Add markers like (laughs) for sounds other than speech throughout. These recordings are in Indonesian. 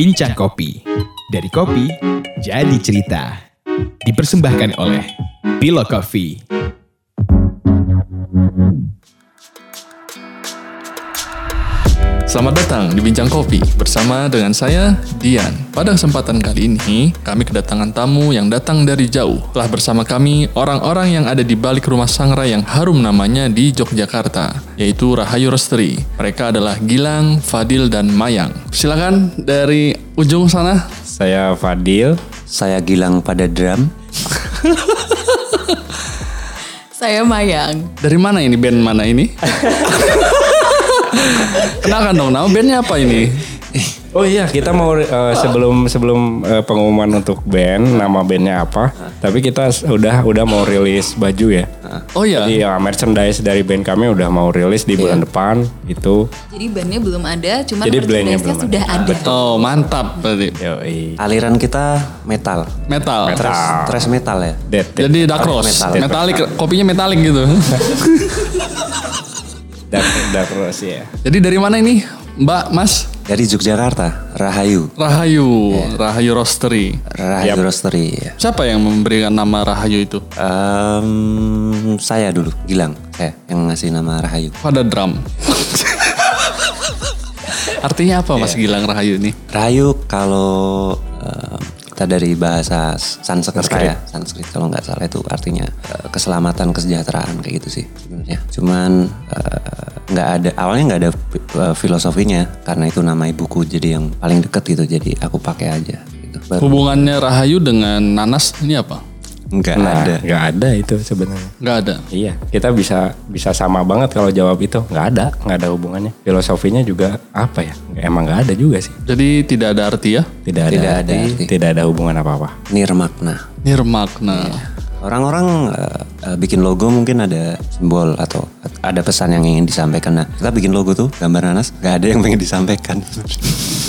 Bincang Kopi. Dari kopi, jadi cerita. Dipersembahkan oleh Bilo Coffee. Selamat datang di Bincang Kopi bersama dengan saya, Dian. Pada kesempatan kali ini, kami kedatangan tamu yang datang dari jauh. Telah bersama kami orang-orang yang ada di balik rumah sangrai yang harum namanya di Yogyakarta, yaitu Rahayu Roastery. Mereka adalah Gilang, Fadil, dan Mayang. Silakan dari ujung sana. Saya Fadil. Saya Gilang pada drum. (laughs) Saya Mayang. Dari mana ini band mana ini? (laughs) Kenalkan dong, nama bandnya apa ini? Oh iya, kita mau eh, sebelum sebelum eh, pengumuman untuk band, nama bandnya apa? Tapi kita udah udah mau rilis baju ya. Oh iya, Jadi ya, merchandise dari band kami udah mau rilis di bulan depan itu. Jadi bandnya belum ada, cuman Jadi bandnya merchandise-nya belum sudah ada. oh mantap berarti. Yoi. Aliran kita metal. Metal. Thrash, thrash metal ya. Dead, dead. Jadi Dark Rose, Metal. metalik, kopinya metalik gitu. (laughs) Dark, dark Rose ya. Jadi dari mana ini, Mbak, Mas? Dari Yogyakarta, Rahayu. Rahayu, Rahayu Roastery. Rahayu Roastery ya. Siapa yang memberikan nama Rahayu itu? Em, saya dulu, Gilang. Saya yang ngasih nama Rahayu. Pada drum. (laughs) Artinya apa Mas Gilang Rahayu ini? Rahayu kalau em, kita dari bahasa Sanskerta ya, Sanskrit kalau nggak salah itu artinya eh, keselamatan, kesejahteraan kayak gitu sih sebenarnya. Cuman eh, nggak ada awalnya nggak ada eh, filosofinya karena itu nama ibuku jadi yang paling deket gitu jadi aku pakai aja gitu. Baru Hubungannya Rahayu dengan Nanas ini apa? Nggak Nah, ada. nggak ada itu sebenarnya. Nggak ada. Iya, kita bisa bisa sama banget kalau jawab itu. Nggak ada, nggak ada hubungannya. Filosofinya juga apa ya? Emang nggak ada juga sih. Jadi tidak ada arti ya? Tidak ada, Tidak ada arti, tidak ada hubungan apa-apa. Nirmakna. Nirmakna. Orang-orang eh, eh, bikin logo mungkin ada simbol atau ada pesan yang ingin disampaikan. Nah, kita bikin logo tuh gambar nanas, nggak ada yang pengen disampaikan. (laughs)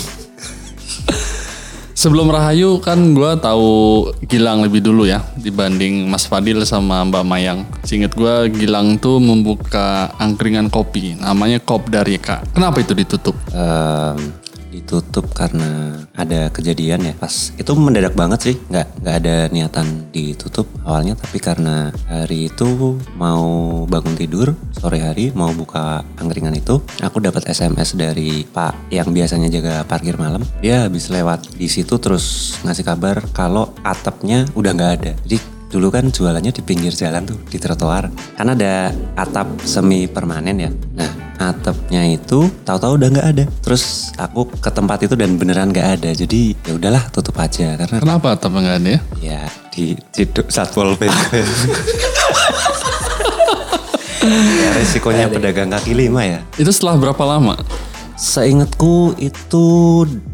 Sebelum Rahayu kan gua tahu Gilang lebih dulu ya dibanding Mas Fadil sama Mbak Mayang. Seinget gua Gilang tuh membuka angkringan kopi namanya Kop dari Kak. Kenapa itu ditutup? Em, ditutup karena ada kejadian ya. Pas itu mendadak banget sih nggak nggak ada niatan ditutup awalnya tapi karena hari itu mau bangun tidur sore hari mau buka angkringan itu aku dapat SMS dari Pak yang biasanya jaga parkir malam. Dia habis lewat di situ terus ngasih kabar kalau atapnya udah nggak ada. Jadi dulu kan jualannya di pinggir jalan tuh di trotoar. Kan ada atap semi permanen ya. Nah atapnya itu tahu-tahu udah nggak ada. Terus aku ke tempat itu dan beneran nggak ada. Jadi ya udahlah tutup aja. Karena Kenapa atap nggak ada ya? ya di ciduk satpol pp (laughs) ya resikonya pedagang kaki lima ya. Itu setelah berapa lama? Seingatku itu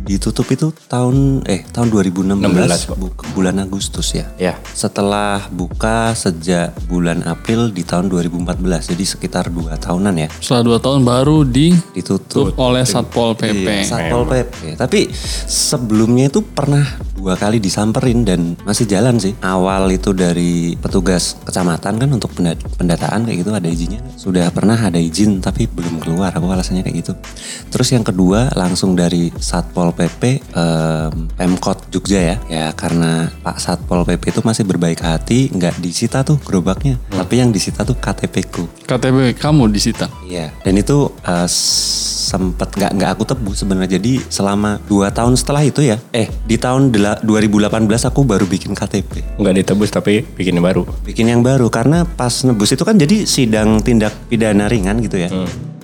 ditutup itu tahun eh tahun 2016 16, bu- bulan Agustus ya. Ya. Setelah buka sejak bulan April di tahun 2014 jadi sekitar dua tahunan ya Setelah dua tahun baru ditutup ditutup. oleh Satpol PP. Iya, Satpol PP. Tapi sebelumnya itu pernah dua kali disamperin dan masih jalan sih. Awal itu dari petugas kecamatan kan untuk penda- pendataan kayak gitu ada izinnya. Sudah pernah ada izin tapi belum keluar. Aku alasannya kayak gitu. Terus yang kedua langsung dari Satpol PP em, Pemkot Jogja ya. Ya karena Pak Satpol PP itu masih berbaik hati, nggak disita tuh gerobaknya. Tapi yang disita tuh KTP ku. KTP kamu disita. Iya. Dan itu eh, sempet nggak nggak aku tebus sebenarnya. Jadi selama dua tahun setelah itu ya, eh di tahun dela- 2018 aku baru bikin KTP. Nggak ditebus tapi bikin yang baru. Bikin yang baru karena pas nebus itu kan jadi sidang tindak pidana ringan gitu ya.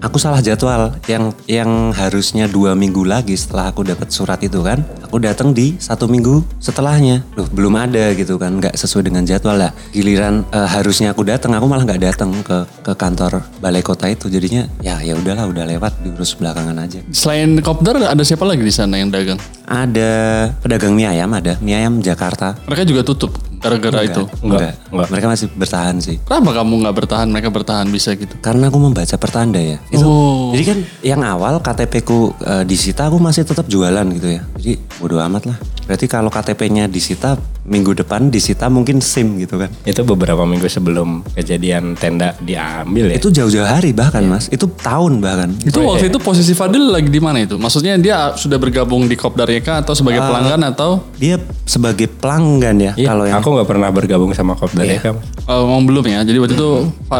Aku salah jadwal yang yang harusnya dua minggu lagi setelah aku dapat surat itu kan, aku datang di satu minggu setelahnya. Loh belum ada gitu kan, nggak sesuai dengan jadwal lah. Giliran eh, harusnya aku datang, aku malah nggak datang ke ke kantor balai kota itu. Jadinya ya ya udahlah udah lewat diurus belakangan aja. Selain Kopdar ada siapa lagi di sana yang dagang? Ada pedagang mie ayam ada, mie ayam Jakarta. Mereka juga tutup gara-gara itu. Enggak, enggak. Mereka masih bertahan sih. Kenapa kamu nggak bertahan? Mereka bertahan bisa gitu. Karena aku membaca pertanda ya. Itu. Oh. Jadi kan yang awal KTP ku eh, disita aku masih tetap jualan gitu ya. Jadi bodo amat lah. Berarti kalau KTP-nya disita minggu depan disita mungkin SIM gitu kan. Itu beberapa minggu sebelum kejadian tenda diambil ya. Itu jauh-jauh hari bahkan mas, itu tahun bahkan. Itu waktu itu posisi Fadil lagi di mana itu? Maksudnya dia sudah bergabung di Kopdar YK atau sebagai pelanggan atau Dia sebagai pelanggan ya, Iya, kalau yang aku nggak pernah bergabung sama Kopdar Iya. ya Mas. Oh, emang belum ya. Jadi waktu itu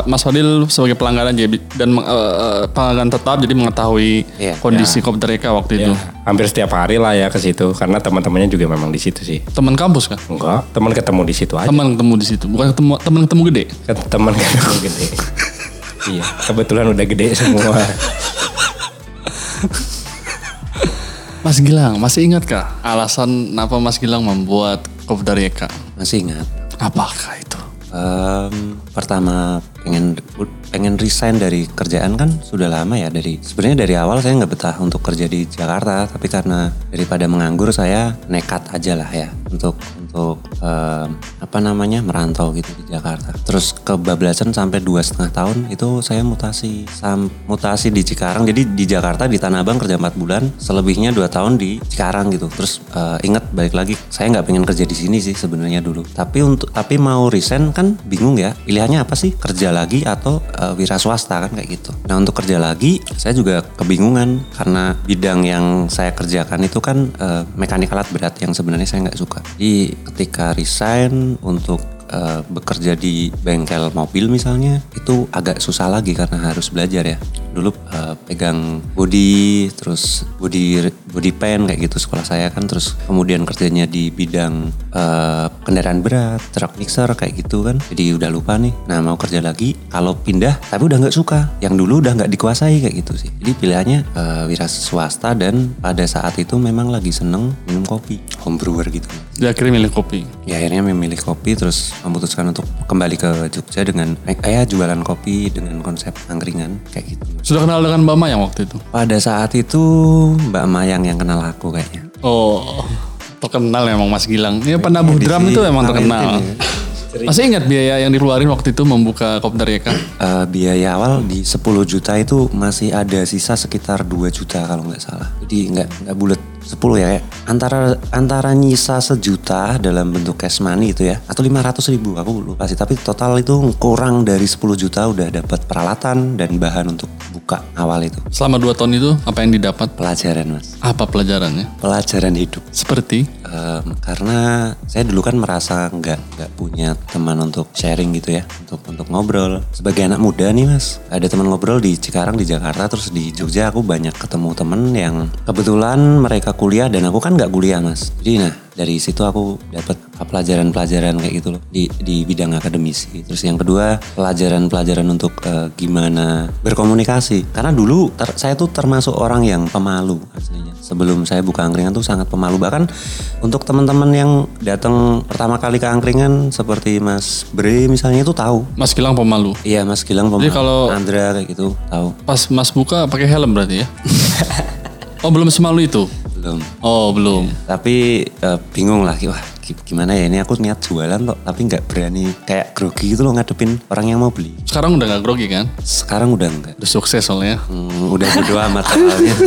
Mas Fadil sebagai pelanggan aja dan eh, eh, pelanggan tetap jadi mengetahui Iya. kondisi Kopdar YK waktu itu. Ya, hampir setiap hari lah ya ke situ karena teman-temannya juga memang di situ sih. Teman kampus kan? Enggak, teman ketemu di situ aja. Teman ketemu di situ, bukan ketemu teman ketemu gede. Teman ketemu gede. (laughs) iya, kebetulan udah gede semua. Mas Gilang, masih ingatkah alasan kenapa Mas Gilang membuat Kopdar YK? masih ingat. Apakah itu? Em, pertama pengen pengen resign dari kerjaan kan sudah lama ya. Dari sebenarnya dari awal saya nggak betah untuk kerja di Jakarta tapi karena daripada menganggur saya nekat aja lah ya untuk untuk em, apa namanya merantau gitu di Jakarta. Terus kebablasan sampai dua setengah tahun itu saya mutasi. Sam, mutasi di Cikarang. Jadi di Jakarta di Tanah Abang kerja 4 bulan. Selebihnya dua tahun di Cikarang gitu. Terus eh, ingat balik lagi saya nggak pengen kerja di sini sih sebenarnya dulu. Tapi untuk tapi mau resign kan bingung ya. Pilihannya apa sih? Kerja lagi atau eh, wira swasta kan kayak gitu. Nah untuk kerja lagi saya juga kebingungan. Karena bidang yang saya kerjakan itu kan eh, mekanik alat berat yang sebenarnya saya nggak suka jadi ketika resign untuk eh, bekerja di bengkel mobil misalnya itu agak susah lagi karena harus belajar ya. Dulu eh, pegang body terus body body pen kayak gitu sekolah saya kan terus kemudian kerjanya di bidang eh, kendaraan berat truk mixer kayak gitu kan. Jadi udah lupa nih nah mau kerja lagi kalau pindah tapi udah nggak suka. Yang dulu udah nggak dikuasai kayak gitu sih. Jadi pilihannya eh, wira swasta dan pada saat itu memang lagi seneng minum kopi. Home brewer gitu. Dia akhirnya milih kopi. ya akhirnya memilih kopi terus memutuskan untuk kembali ke Jogja dengan eh, ya jualan kopi dengan konsep angkringan kayak gitu Sudah kenal dengan Mbak Mayang waktu itu? pada saat itu Mbak Mayang yang kenal aku kayaknya Oh, terkenal emang Mas Gilang. Ini penabuh Edisi drum itu emang terkenal. ya. (laughs) Masih ingat biaya yang dikeluarin waktu itu membuka Kopdar YK? Eh, biaya awal di 10 juta itu masih ada sisa sekitar 2 juta kalau nggak salah jadi nggak nggak bulat 10 ya kayak antara antara nyisa sejuta dalam bentuk cash money itu ya atau 500 ribu aku lupa sih. Tapi total itu kurang dari 10 juta udah dapat peralatan dan bahan untuk buka awal itu. Selama 2 tahun itu apa yang didapat? pelajaran mas. Apa pelajarannya? pelajaran hidup. Seperti Em, karena saya dulu kan merasa nggak nggak punya teman untuk sharing gitu ya untuk untuk ngobrol. Sebagai anak muda nih mas ada teman ngobrol di Cikarang di Jakarta terus di Jogja aku banyak ketemu temen yang kebetulan mereka kuliah dan aku kan nggak kuliah mas. Jadi nah dari situ aku dapat pelajaran-pelajaran kayak gitu loh di di bidang akademisi terus yang kedua pelajaran-pelajaran untuk eh, gimana berkomunikasi. Karena dulu ter- saya tuh termasuk orang yang pemalu aslinya sebelum saya buka angkringan tuh sangat pemalu bahkan untuk teman-teman yang datang pertama kali ke angkringan seperti Mas Bre misalnya itu tahu Mas Gilang pemalu. iya Mas Gilang pemalu Jadi kalau- Andra kayak gitu tahu Pas Mas buka pakai helm berarti ya? (laughs) oh belum semalu itu? belum Oh belum. tapi eh, bingung lah wah gimana ya ini aku niat jualan kok tapi nggak berani kayak grogi gitu loh ngadepin orang yang mau beli Sekarang udah gak grogi kan? sekarang udah enggak Udah sukses soalnya. Hmm, udah bodo (laughs) amat soalnya. (laughs)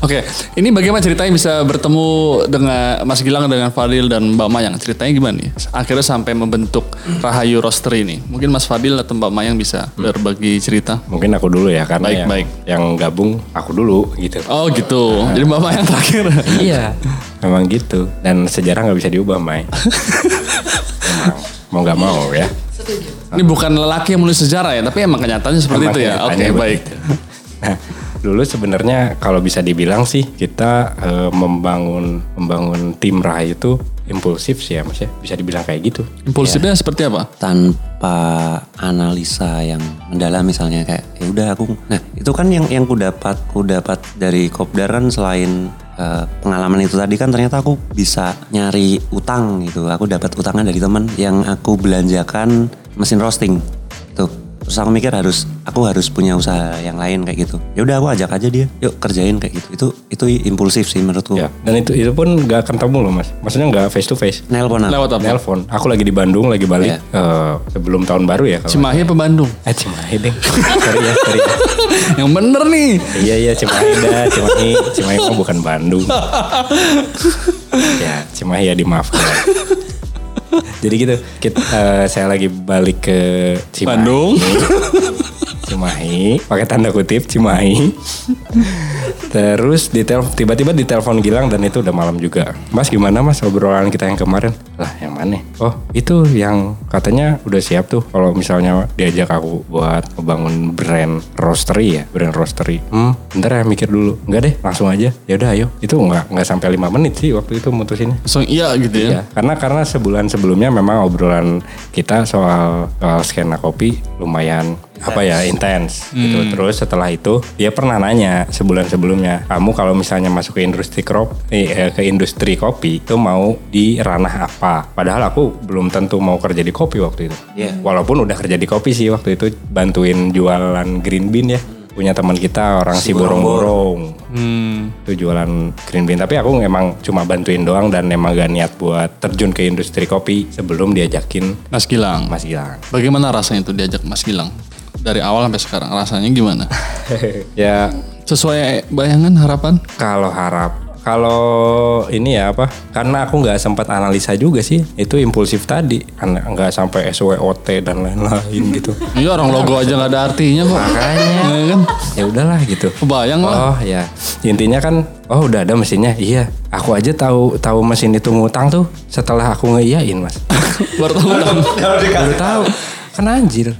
Oke, ini bagaimana ceritanya bisa bertemu dengan Mas Gilang dengan Fadil dan Mbak Mayang? Ceritanya gimana nih? Akhirnya sampai membentuk Rahayu Roaster ini. Mungkin Mas Fadil atau Mbak Mayang bisa berbagi cerita. Mungkin aku dulu ya karena Baik, yang, baik. yang gabung aku dulu gitu. Oh gitu. Jadi Mbak Mayang terakhir. Iya, (laughs) memang gitu. Dan sejarah nggak bisa diubah, Mai. (laughs) Memang mau nggak mau ya. Ini bukan lelaki yang menulis sejarah ya, tapi emang kenyataannya seperti Emang itu ya. Oke, kenyataannya baik. Nah, dulu sebenarnya kalau bisa dibilang sih kita eh, membangun membangun tim Rahayu itu impulsif sih ya, Mas ya. Bisa dibilang kayak gitu. Impulsifnya seperti apa? tanpa analisa yang mendalam misalnya kayak ya udah aku nah itu kan yang yang ku dapat ku dapat dari kopdar kan selain eh, pengalaman itu tadi kan ternyata aku bisa nyari utang gitu aku dapat utangan dari teman yang aku belanjakan mesin roasting tuh terus aku mikir harus aku harus punya usaha yang lain kayak gitu ya udah aku ajak aja dia yuk kerjain kayak gitu itu itu impulsif sih menurutku Ya, dan itu itu pun nggak ketemu loh, Mas. Maksudnya nggak face to face. nelpon aku. Lewat apa? Nelpon. Aku lagi di Bandung, lagi balik Iya. eh, sebelum tahun baru ya. Kalau Cimahi apa Bandung? Eh Cimahi deh. (laughs) sorry ya, sorry ya. (laughs) yang bener nih. Iya iya Cimahi dah, Cimahi, Cimahi mah bukan Bandung. (laughs) ya Cimahi ya dimaafkan. (laughs) Jadi gitu, kita, eh, saya lagi balik ke Cimahi. Bandung. (laughs) Cimahi, pakai tanda kutip Cimahi. Terus di tel- tiba-tiba di telepon Gilang dan itu udah malam juga. Mas gimana mas obrolan kita yang kemarin? Lah yang mana? Oh itu yang katanya udah siap tuh kalau misalnya diajak aku buat membangun brand roastery ya, brand roastery. Hmm, bentar ya mikir dulu. Enggak deh, langsung aja. Ya udah ayo. Itu nggak nggak sampai lima menit sih waktu itu mutusinnya. Langsung iya gitu ya. Iya, karena karena sebulan sebelumnya memang obrolan kita soal, soal skena kopi lumayan apa ya intens gitu. Terus setelah itu dia pernah nanya sebulan sebelumnya, kamu kalau misalnya masuk ke industri krop eh, ke industri kopi itu mau di ranah apa? Padahal aku belum tentu mau kerja di kopi waktu itu. Iya. Walaupun udah kerja di kopi sih waktu itu bantuin jualan green bean ya. Punya teman kita orang si borong-borong Hmm. itu jualan green bean tapi aku emang cuma bantuin doang dan emang gak niat buat terjun ke industri kopi sebelum diajakin Mas Gilang. Mas Gilang Bagaimana rasanya itu diajak Mas Gilang? Dari awal sampai sekarang rasanya gimana? (laughs) ya Sesuai bayangan harapan? kalau harap kalau ini ya apa karena aku nggak sempat analisa juga sih itu impulsif tadi nggak sampai SWOT dan lain-lain (laughs) gitu Iya orang logo aja nggak ada artinya kok. makanya Ya kan? ya udahlah gitu Kebayang lah. Oh ya, intinya kan, oh udah ada mesinnya. Iya, aku aja tahu tahu mesin itu ngutang tuh setelah aku ngeiyain mas. (laughs) Baru tahu? Baru tahu, kan anjir.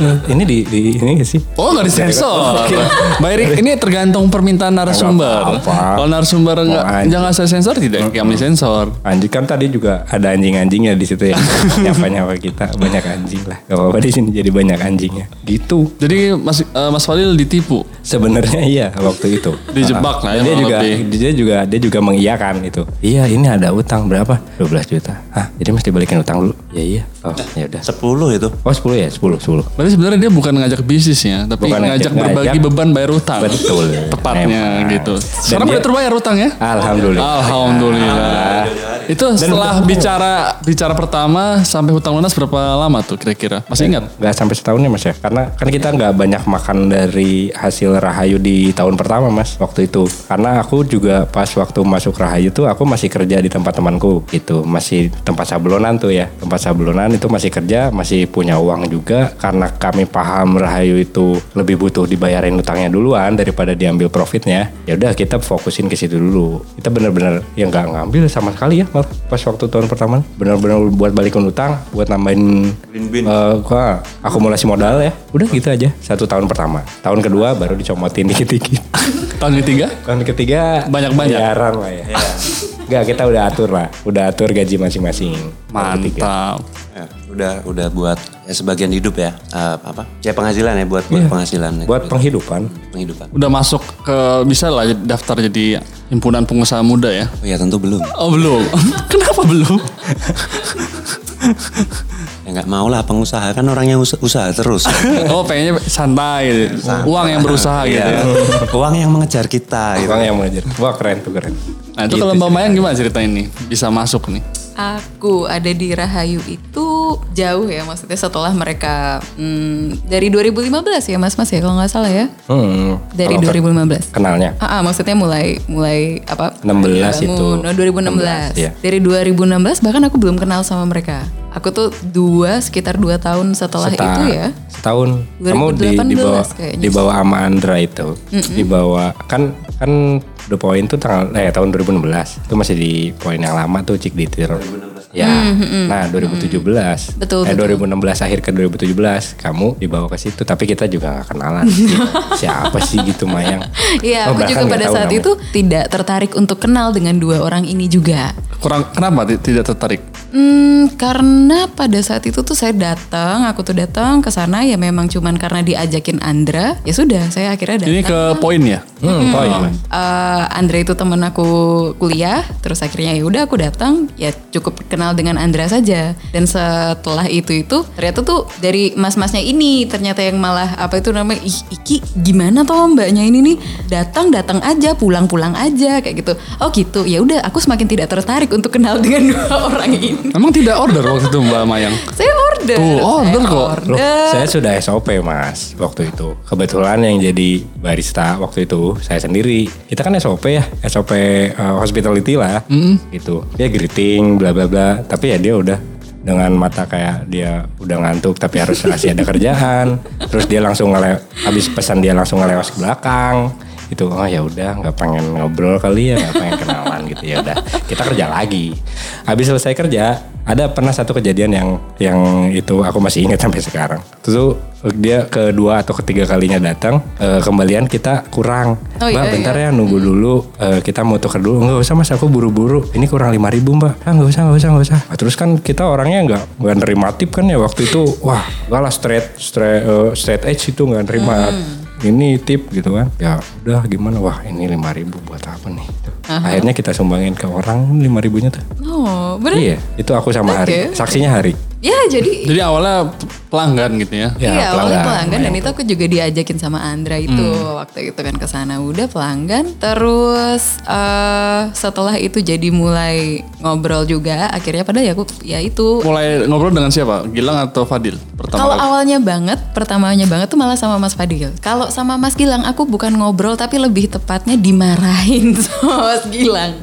(laughs) ini di, di ini gak sih? Oh nggak disensor. (laughs) Mbak Erik ini tergantung permintaan narasumber. Kalau narasumber nggak jangan saya sensor tidak kami sensor. Anjing kan tadi juga ada anjing-anjingnya di situ ya. (laughs) Nyapa-nyapa kita banyak anjing lah. Gak apa-apa di sini jadi banyak anjingnya. Gitu. Jadi Mas eh, Mas Fadil ditipu. Sebenarnya iya waktu itu. Dijebak lah ya, Dia juga lebih. dia juga dia juga mengiyakan itu. Iya, ini ada utang berapa? 12 juta. Hah, jadi mesti balikin utang dulu. Ya iya. Oh, ya udah. 10 itu. Oh 10 ya, 10, 10. Berarti sebenarnya dia bukan ngajak bisnis ya, tapi Bukan ngajak ngajak- berbagi ngajak. beban bayar utang. Betul. Tepatnya Memang. gitu. Sekarang udah terbayar utang ya? Alhamdulillah. Alhamdulillah. Itu setelah bicara bicara pertama sampai hutang lunas berapa lama tuh kira-kira? Masih ingat? Gak sampai setahun ya mas ya? Karena kan kita nggak banyak makan dari hasil Rahayu di tahun pertama mas Waktu itu. Karena aku juga pas waktu masuk Rahayu tuh Aku masih kerja di tempat temanku gitu. Masih tempat sablonan tuh ya. Tempat sablonan itu masih kerja Masih punya uang juga. Karena kami paham Rahayu itu Lebih butuh dibayarin utangnya duluan Daripada diambil profitnya ya udah kita fokusin ke situ dulu. Kita bener-bener ya nggak ngambil sama sekali ya malah Pas waktu tahun pertama Bener-bener buat balikin utang Buat nambahin Eh, gua akumulasi modal ya. Udah gitu aja. Satu tahun pertama. Tahun kedua baru dicomotin dikit-dikit. (laughs) Tahun ketiga? tahun ketiga Banyak-banyak. bayaran lah ya. Enggak, kita udah atur lah. Udah atur gaji masing-masing. Mantap. Ya, udah udah buat ya, sebagian hidup ya. Eh, apa? Ya penghasilan ya buat buat penghasilan. Buat penghidupan. penghidupan. Udah masuk ke bisa lah daftar jadi himpunan pengusaha muda ya? Oh ya tentu belum. Oh belum. (laughs) Kenapa belum? Ya nggak mau lah pengusaha kan orang yang usaha, usaha terus. (laughs) Oh pengennya santai, uang yang berusaha gitu ya. Uang yang mengejar kita gitu. Orang yang mengajar. Wah keren tuh keren. Nah itu kalau Mbak Mayang gimana cerita ini? Bisa masuk nih? Aku ada di Rahayu itu jauh ya maksudnya setelah mereka hmm, dari 2015 ya Mas Mas ya kalau nggak salah ya. Hmm. Dari Kalau 2015. Kenalnya. Ah, ah, maksudnya mulai mulai apa? 16 itu. Oh, 2016. 16, iya. Dari 2016 bahkan aku belum kenal sama mereka. Aku tuh dua sekitar dua tahun setelah Seta- itu ya. Setahun. Kamu di, 2018 dibawa kayaknya dibawa sama Andra itu. Dibawa kan kan The Point tuh tanggal eh tahun 2016. Itu masih di poin yang lama tuh Cik Ditir. Ya. Nah, 2017. Betul, eh, betul. 2016 akhir ke 2017 kamu dibawa ke situ tapi kita juga gak kenalan. (laughs) Siapa sih gitu Mayang? Iya, Oh, aku juga pada saat namanya. itu tidak tertarik untuk kenal dengan dua orang ini juga. Kurang kenapa ti- tidak tertarik? Hmm, karena pada saat itu tuh saya datang, aku tuh datang ke sana ya memang cuman karena diajakin Andra, ya sudah saya akhirnya datang. Ini ke poin ya? Hmm, poin. Mas. Eh, Andra itu temen aku kuliah, terus akhirnya ya udah aku datang, ya cukup kenal dengan Andra saja. Dan setelah itu itu ternyata tuh dari mas-masnya ini ternyata yang malah apa itu namanya ih iki gimana toh mbaknya ini nih datang datang aja pulang pulang aja kayak gitu. Oh gitu ya udah aku semakin tidak tertarik untuk kenal dengan (laughs) dua orang ini. Emang tidak order waktu itu Mbak Mayang? Saya order. Tuh, order Saya kok. Loh, Order. saya sudah SOP mas waktu itu. Kebetulan yang jadi barista waktu itu saya sendiri. Kita kan SOP ya, SOP uh, hospitality lah, gitu. Dia greeting, bla bla bla. Tapi ya dia udah dengan mata kayak dia udah ngantuk tapi harus masih ada kerjaan. Terus dia langsung ngele, habis pesan dia langsung ngelewas ke belakang. Itu oh ya udah nggak pengen ngobrol kali ya, nggak pengen kenalan gitu ya udah kita kerja lagi. Habis selesai kerja ada pernah satu kejadian yang yang itu aku masih ingat sampai sekarang. Tuh dia kedua atau ketiga kalinya datang eh, kembalian kita kurang. Oh, mbak iya, bentar iya. ya nunggu dulu eh, kita mau tuker dulu. Nggak usah mas aku buru-buru. Ini kurang lima ribu mbak. Ah nggak usah nggak usah nggak usah. Nah, terus kan kita orangnya nggak nggak nerima tip kan ya waktu itu. Wah nggak lah straight straight eh, straight edge itu nggak nerima. Ini tip gitu kan ya udah gimana wah ini lima ribu buat apa nih akhirnya kita sumbangin ke orang lima ribunya tuh Oh, bener? Iya, itu aku sama Hari. Oke. Saksinya Hari. Ya jadi Jadi awalnya pelanggan gitu ya? Ya, iya awalnya pelanggan. dan lumayan itu aku juga diajakin sama Andra itu waktu itu kan ke sana. Udah pelanggan. Terus eh setelah itu jadi mulai ngobrol juga. Akhirnya padahal ya aku ya itu. Mulai ngobrol dengan siapa? Gilang atau Fadil? Pertama kalau kali. awalnya banget pertamanya banget tuh malah sama Mas Fadil. Kalau sama Mas Gilang aku bukan ngobrol tapi lebih tepatnya dimarahin (laughs) sama Mas Gilang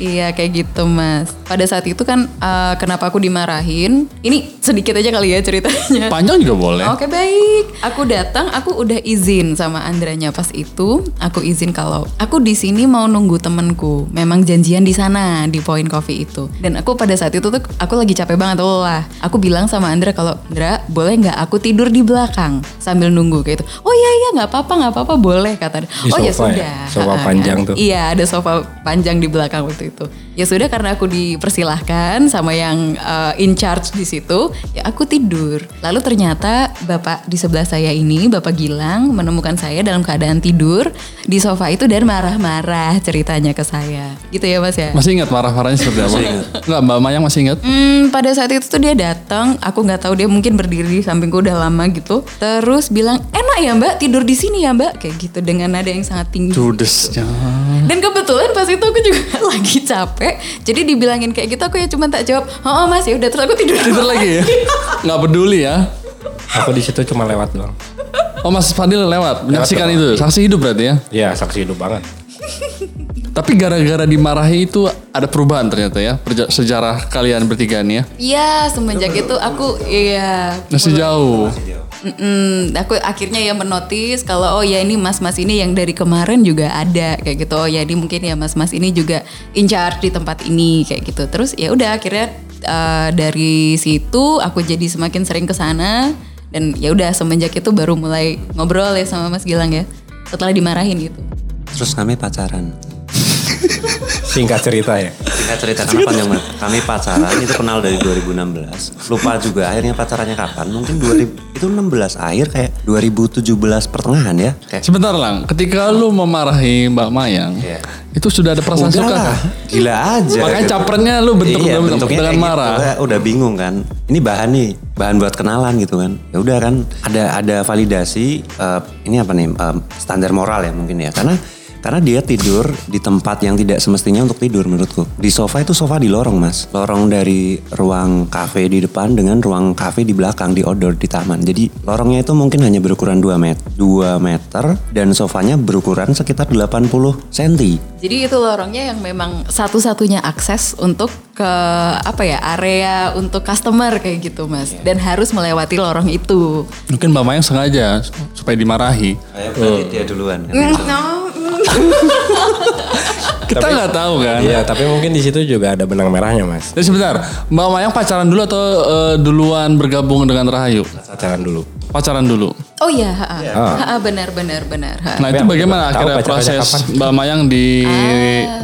Iya kayak gitu mas. Pada saat itu kan eh, kenapa aku dimarahin? Ini sedikit aja kali ya ceritanya. Panjang juga boleh. Oke baik. Aku datang, aku udah izin sama Andranya pas itu. Aku izin kalau aku di sini mau nunggu temenku. Memang janjian di sana di Point Coffee itu. Dan aku pada saat itu tuh aku lagi capek banget lah. Aku bilang sama Andra kalau Andra boleh nggak aku tidur di belakang sambil nunggu kayak itu. Oh iya iya nggak apa-apa nggak apa-apa boleh kata. Di Oh ya sofa ya? sudah. Sofa panjang tuh. Iya ada sofa panjang di belakang waktu itu. Ya sudah karena aku dipersilahkan sama yang uh, in charge di situ, ya aku tidur. Lalu ternyata bapak di sebelah saya ini, bapak Gilang menemukan saya dalam keadaan tidur di sofa itu dan marah-marah ceritanya ke saya. Gitu ya mas ya? Masih ingat marah-marahnya seperti apa? Enggak, Mbak Mayang masih ingat? Hmm, pada saat itu tuh dia datang, aku nggak tahu dia mungkin berdiri di sampingku udah lama gitu. Terus bilang, enak ya mbak tidur di sini ya mbak, kayak gitu dengan nada yang sangat tinggi. Judesnya. Dan kebetulan pas itu aku juga (laughs) lagi capek, jadi dibilangin kayak gitu aku ya cuma tak jawab, oh, mas ya udah terus aku tidur Tidur lagi ya? (laughs) Nggak peduli ya? Aku di situ cuma lewat doang. Oh Mas Fadil lewat, menyaksikan doang. itu. Saksi hidup berarti ya? Ya saksi hidup banget. (laughs) Tapi gara-gara dimarahi itu ada perubahan ternyata ya perja- sejarah kalian bertiga nih ya. Iya semenjak itu aku iya. Masih jauh. Mm-mm, aku akhirnya ya menotis kalau oh ya ini mas-mas ini yang dari kemarin juga ada kayak gitu. Oh ya ini mungkin ya mas-mas ini juga in charge di tempat ini kayak gitu. Terus ya udah akhirnya eh, dari situ aku jadi semakin sering ke sana. Dan ya udah semenjak itu baru mulai ngobrol ya sama Mas Gilang ya setelah dimarahin gitu. Terus kami pacaran. Singkat cerita ya. Singkat cerita karena panjang banget. Kami pacaran itu kenal dari 2016. Lupa juga akhirnya pacarannya kapan. Mungkin 2000 itu 16 akhir kayak 2017 pertengahan ya. Kayak Sebentar lang, ketika lu memarahi Mbak Mayang, Iya. itu sudah ada perasaan suka? Gila aja. Makanya gitu. capernya lu bentuk iya, dengan- bentuknya dengan kayak marah. Gitu. Udah, bingung kan. Ini bahan nih, bahan buat kenalan gitu kan. Ya udah kan ada ada validasi eh, ini apa nih eh, standar moral ya mungkin ya. Karena karena dia tidur di tempat yang tidak semestinya untuk tidur menurutku. Di sofa itu sofa di lorong mas. Lorong dari ruang kafe di depan dengan ruang kafe di belakang di outdoor di taman. Jadi lorongnya itu mungkin hanya berukuran 2 meter, 2 meter dan sofanya berukuran sekitar 80 cm. Jadi itu lorongnya yang memang satu-satunya akses untuk ke apa ya area untuk customer kayak gitu mas dan harus melewati lorong itu. Mungkin Mbak Mayang sengaja supaya dimarahi. Kayak berarti dia duluan. kan? Mm, no. (laughs) Kita nggak tahu kan. Iya, tapi mungkin di situ juga ada benang merahnya, Mas. Jadi sebentar, Mbak Mayang pacaran dulu atau eh, duluan bergabung dengan Rahayu? Pacaran dulu. Pacaran dulu. Oh iya, ha, ha. Ah. Ha, ha, benar benar benar. ha. Nah itu bagaimana akhirnya proses. Mbak Mayang di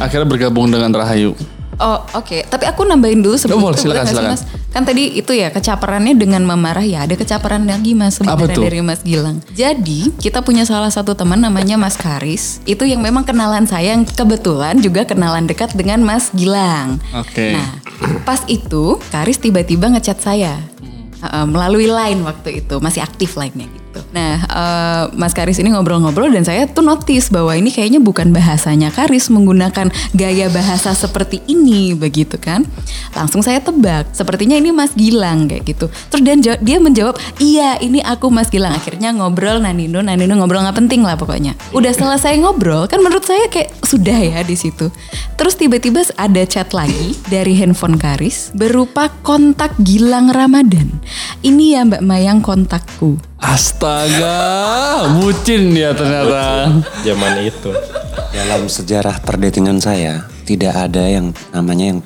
akhirnya bergabung dengan Rahayu? Oh oke, tapi aku nambahin dulu sebelum Oh, itu, silakan, boleh. Mas? Kan tadi itu ya kecaperannya dengan memarah ya, ada kecaperan lagi Mas sebenarnya dari Mas Gilang. Jadi kita punya salah satu teman namanya Mas Karis, itu yang memang kenalan saya yang kebetulan juga kenalan dekat dengan Mas Gilang. Oke. Nah pas itu Karis tiba-tiba ngechat saya. Uh, melalui line waktu itu masih aktif line-nya gitu. Nah, eh, Mas Karis ini ngobrol-ngobrol dan saya tuh notice bahwa ini kayaknya bukan bahasanya Karis menggunakan gaya bahasa seperti ini begitu kan. Langsung saya tebak, sepertinya ini Mas Gilang kayak gitu. Terus dan dia menjawab, "Iya, ini aku Mas Gilang." Akhirnya ngobrol Nanino, Nanino ngobrol nggak penting lah pokoknya. Udah selesai ngobrol, kan menurut saya kayak sudah ya di situ. Terus tiba-tiba ada chat lagi dari handphone Karis berupa kontak Gilang Ramadan. Ini ya Mbak Mayang kontakku. Astaga, bucin dia ternyata. Zaman itu. Dalam sejarah perdatingan saya tidak ada yang namanya yang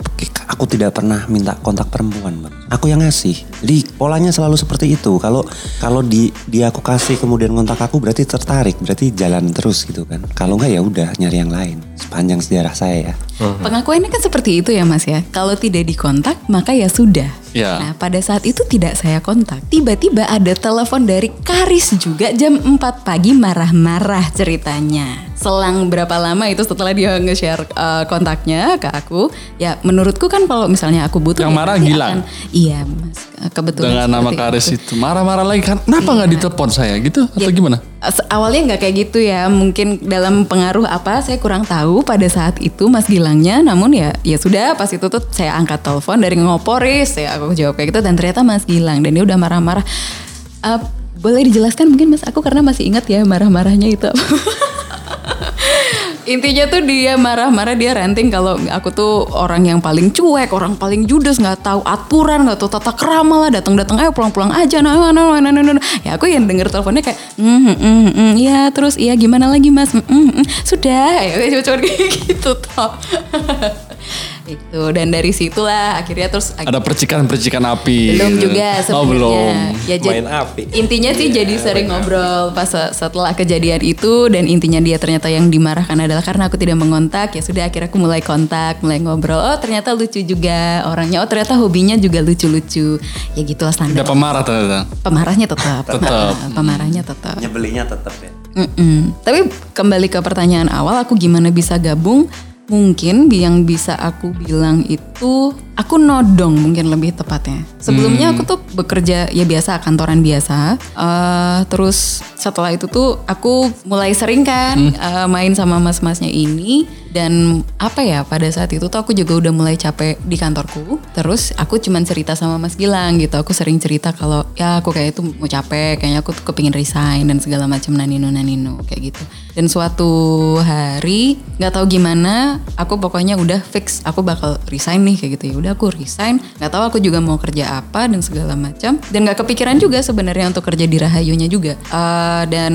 aku tidak pernah minta kontak perempuan, Bang. Aku yang ngasih. Jadi polanya selalu seperti itu. Kalau kalau di dia aku kasih kemudian kontak aku berarti tertarik, berarti jalan terus gitu kan. Kalau enggak ya udah nyari yang lain. Sepanjang sejarah saya ya. Pengakuannya kan seperti itu ya Mas ya. Kalau tidak dikontak maka ya sudah. Ya. Nah pada saat itu tidak saya kontak. Tiba-tiba ada telepon dari Karis juga jam 4 pagi marah-marah ceritanya. Selang berapa lama itu setelah dia nge-share uh, kontaknya ke aku. Ya menurutku kan kalau misalnya aku butuh. Yang ya marah Gilang? akan- iya Mas. Kebetulan Dengan nama Karis itu. marah-marah lagi kan. Kenapa nggak ditelepon saya gitu atau gimana? Awalnya nggak kayak gitu ya, mungkin dalam pengaruh apa saya kurang tahu pada saat itu Mas Gilangnya. Namun ya ya sudah pas itu tuh saya angkat telepon dari ngoporis, ya aku jawab kayak gitu dan ternyata Mas Gilang dan dia udah marah-marah. Eh, boleh dijelaskan mungkin Mas aku karena masih ingat ya marah-marahnya itu. (laughs) Intinya tuh dia marah-marah dia ranting kalau aku tuh orang yang paling cuek, orang paling judes, nggak tahu aturan, nggak tahu tata krama lah, datang-datang ayo pulang-pulang aja, nah, nah, nah, nah, nah, nah. Ya aku yang denger teleponnya kayak, mm, mm, mm, mm, ya terus iya gimana lagi mas, mm, mm, mm. sudah, (laughs) ya cuma kayak gitu toh. (laughs) itu dan dari situlah akhirnya terus Ada percikan-percikan api. belum gitu. juga Oh sebenarnya. belum. Ya, jadi- Main api. Intinya sih jadi sering ngobrol pas se- setelah kejadian itu dan intinya dia ternyata yang dimarahkan adalah karena aku tidak mengontak ya sudah akhirnya aku mulai kontak mulai ngobrol oh ternyata lucu juga orangnya oh ternyata hobinya juga lucu-lucu ya gitulah Tidak standar pemarah ternyata. pemarahnya tetap Tetap. (laughs) Pemarahnya tetap Nyebelinya tetap ya. Mm-mm. Tapi kembali ke pertanyaan awal, aku gimana bisa gabung? Mungkin yang bisa aku bilang itu aku nodong mungkin lebih tepatnya. Sebelumnya aku tuh bekerja ya biasa kantoran biasa. Eh, terus setelah itu tuh aku mulai sering kan eh, main sama mas-masnya ini dan apa ya pada saat itu tuh aku juga udah mulai capek di kantorku. Terus aku cuman cerita sama Mas Gilang gitu. Aku sering cerita kalau ya aku kayak itu mau capek, kayaknya aku tuh kepingin resign dan segala macam nanino nanino kayak gitu. Dan suatu hari nggak tahu gimana, aku pokoknya udah fix aku bakal resign nih kayak gitu ya. Udah aku resign, nggak tahu aku juga mau kerja apa dan segala macam. Dan nggak kepikiran juga sebenarnya untuk kerja di Rahayunya juga. Eh, dan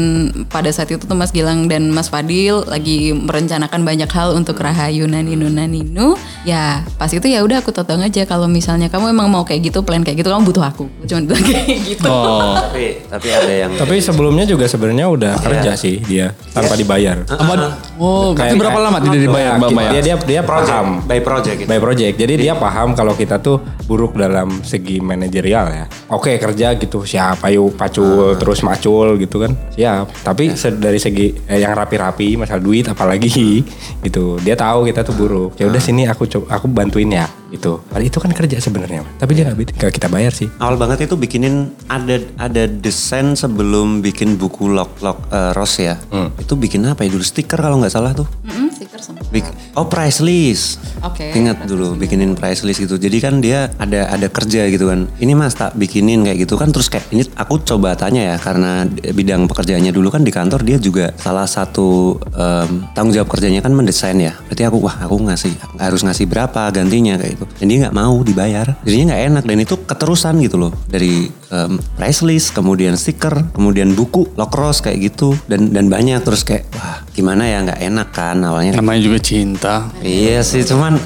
pada saat itu tuh Mas Gilang dan Mas Fadil lagi merencanakan banyak hal untuk Rahayu Nanino Nanino. Ya pas itu ya udah aku totong aja kalau misalnya kamu emang mau kayak gitu plan kayak gitu kamu butuh aku. Cuma bilang (laughs) kayak gitu. Oh. Tapi tapi ada yang Tapi sebelumnya juga sebenarnya udah kerja sih dia tanpa dibayar. Apa? Oh, Kayak- berapa lama tidak dibayar Mbak Maya? Dia dia dia paham by project gitu. by project. Jadi dia paham kalau kita tuh buruk dalam segi manajerial ya. Oke kerja gitu siap ayo pacul terus macul gitu kan siap. Tapi se- dari segi eh, yang rapi-rapi masalah duit apalagi gitu. Dia tahu kita tuh buruk. Ya udah sini aku aku bantuin ya gitu. Padahal itu kan kerja sebenarnya. Tapi dia nggak kita bayar sih. Awal banget itu bikinin ada ada desain sebelum bikin buku lock lock eh, Rose ya. Itu bikin apa ya dulu stiker kalau nggak salah tuh. Mm-mm, stiker sama. Bik- oh price list. Oke. Ingat dulu bikinin price list gitu. Jadi kan dia ada ada kerja gitu kan. Ini mas tak bikinin kayak gitu kan terus kayak ini aku coba tanya ya karena bidang pekerjaannya dulu kan di kantor dia juga salah satu em, tanggung jawab kerjanya kan mendesain ya. Berarti aku wah aku ngasih harus ngasih berapa gantinya kayak gitu. Dan dia nggak mau dibayar. Jadinya nggak enak dan itu keterusan gitu loh dari em, price list kemudian stiker kemudian buku lokros kayak gitu dan dan banyak terus kayak wah gimana ya nggak enak kan awalnya Namanya juga cinta. Iya sih, cuman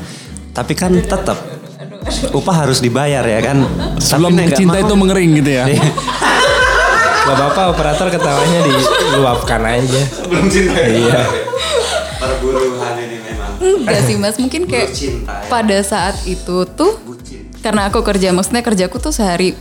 tapi kan tetap upah harus dibayar ya kan. Sebelum Tapi cinta mau- itu mengering gitu ya. Gak apa-apa operator ketawanya diluapkan aja. Belum cinta. Iya. perburuan ini memang. Enggak sih mas, mungkin kayak cinta ya. pada saat itu tuh karena aku kerja, maksudnya kerjaku tuh sehari eh,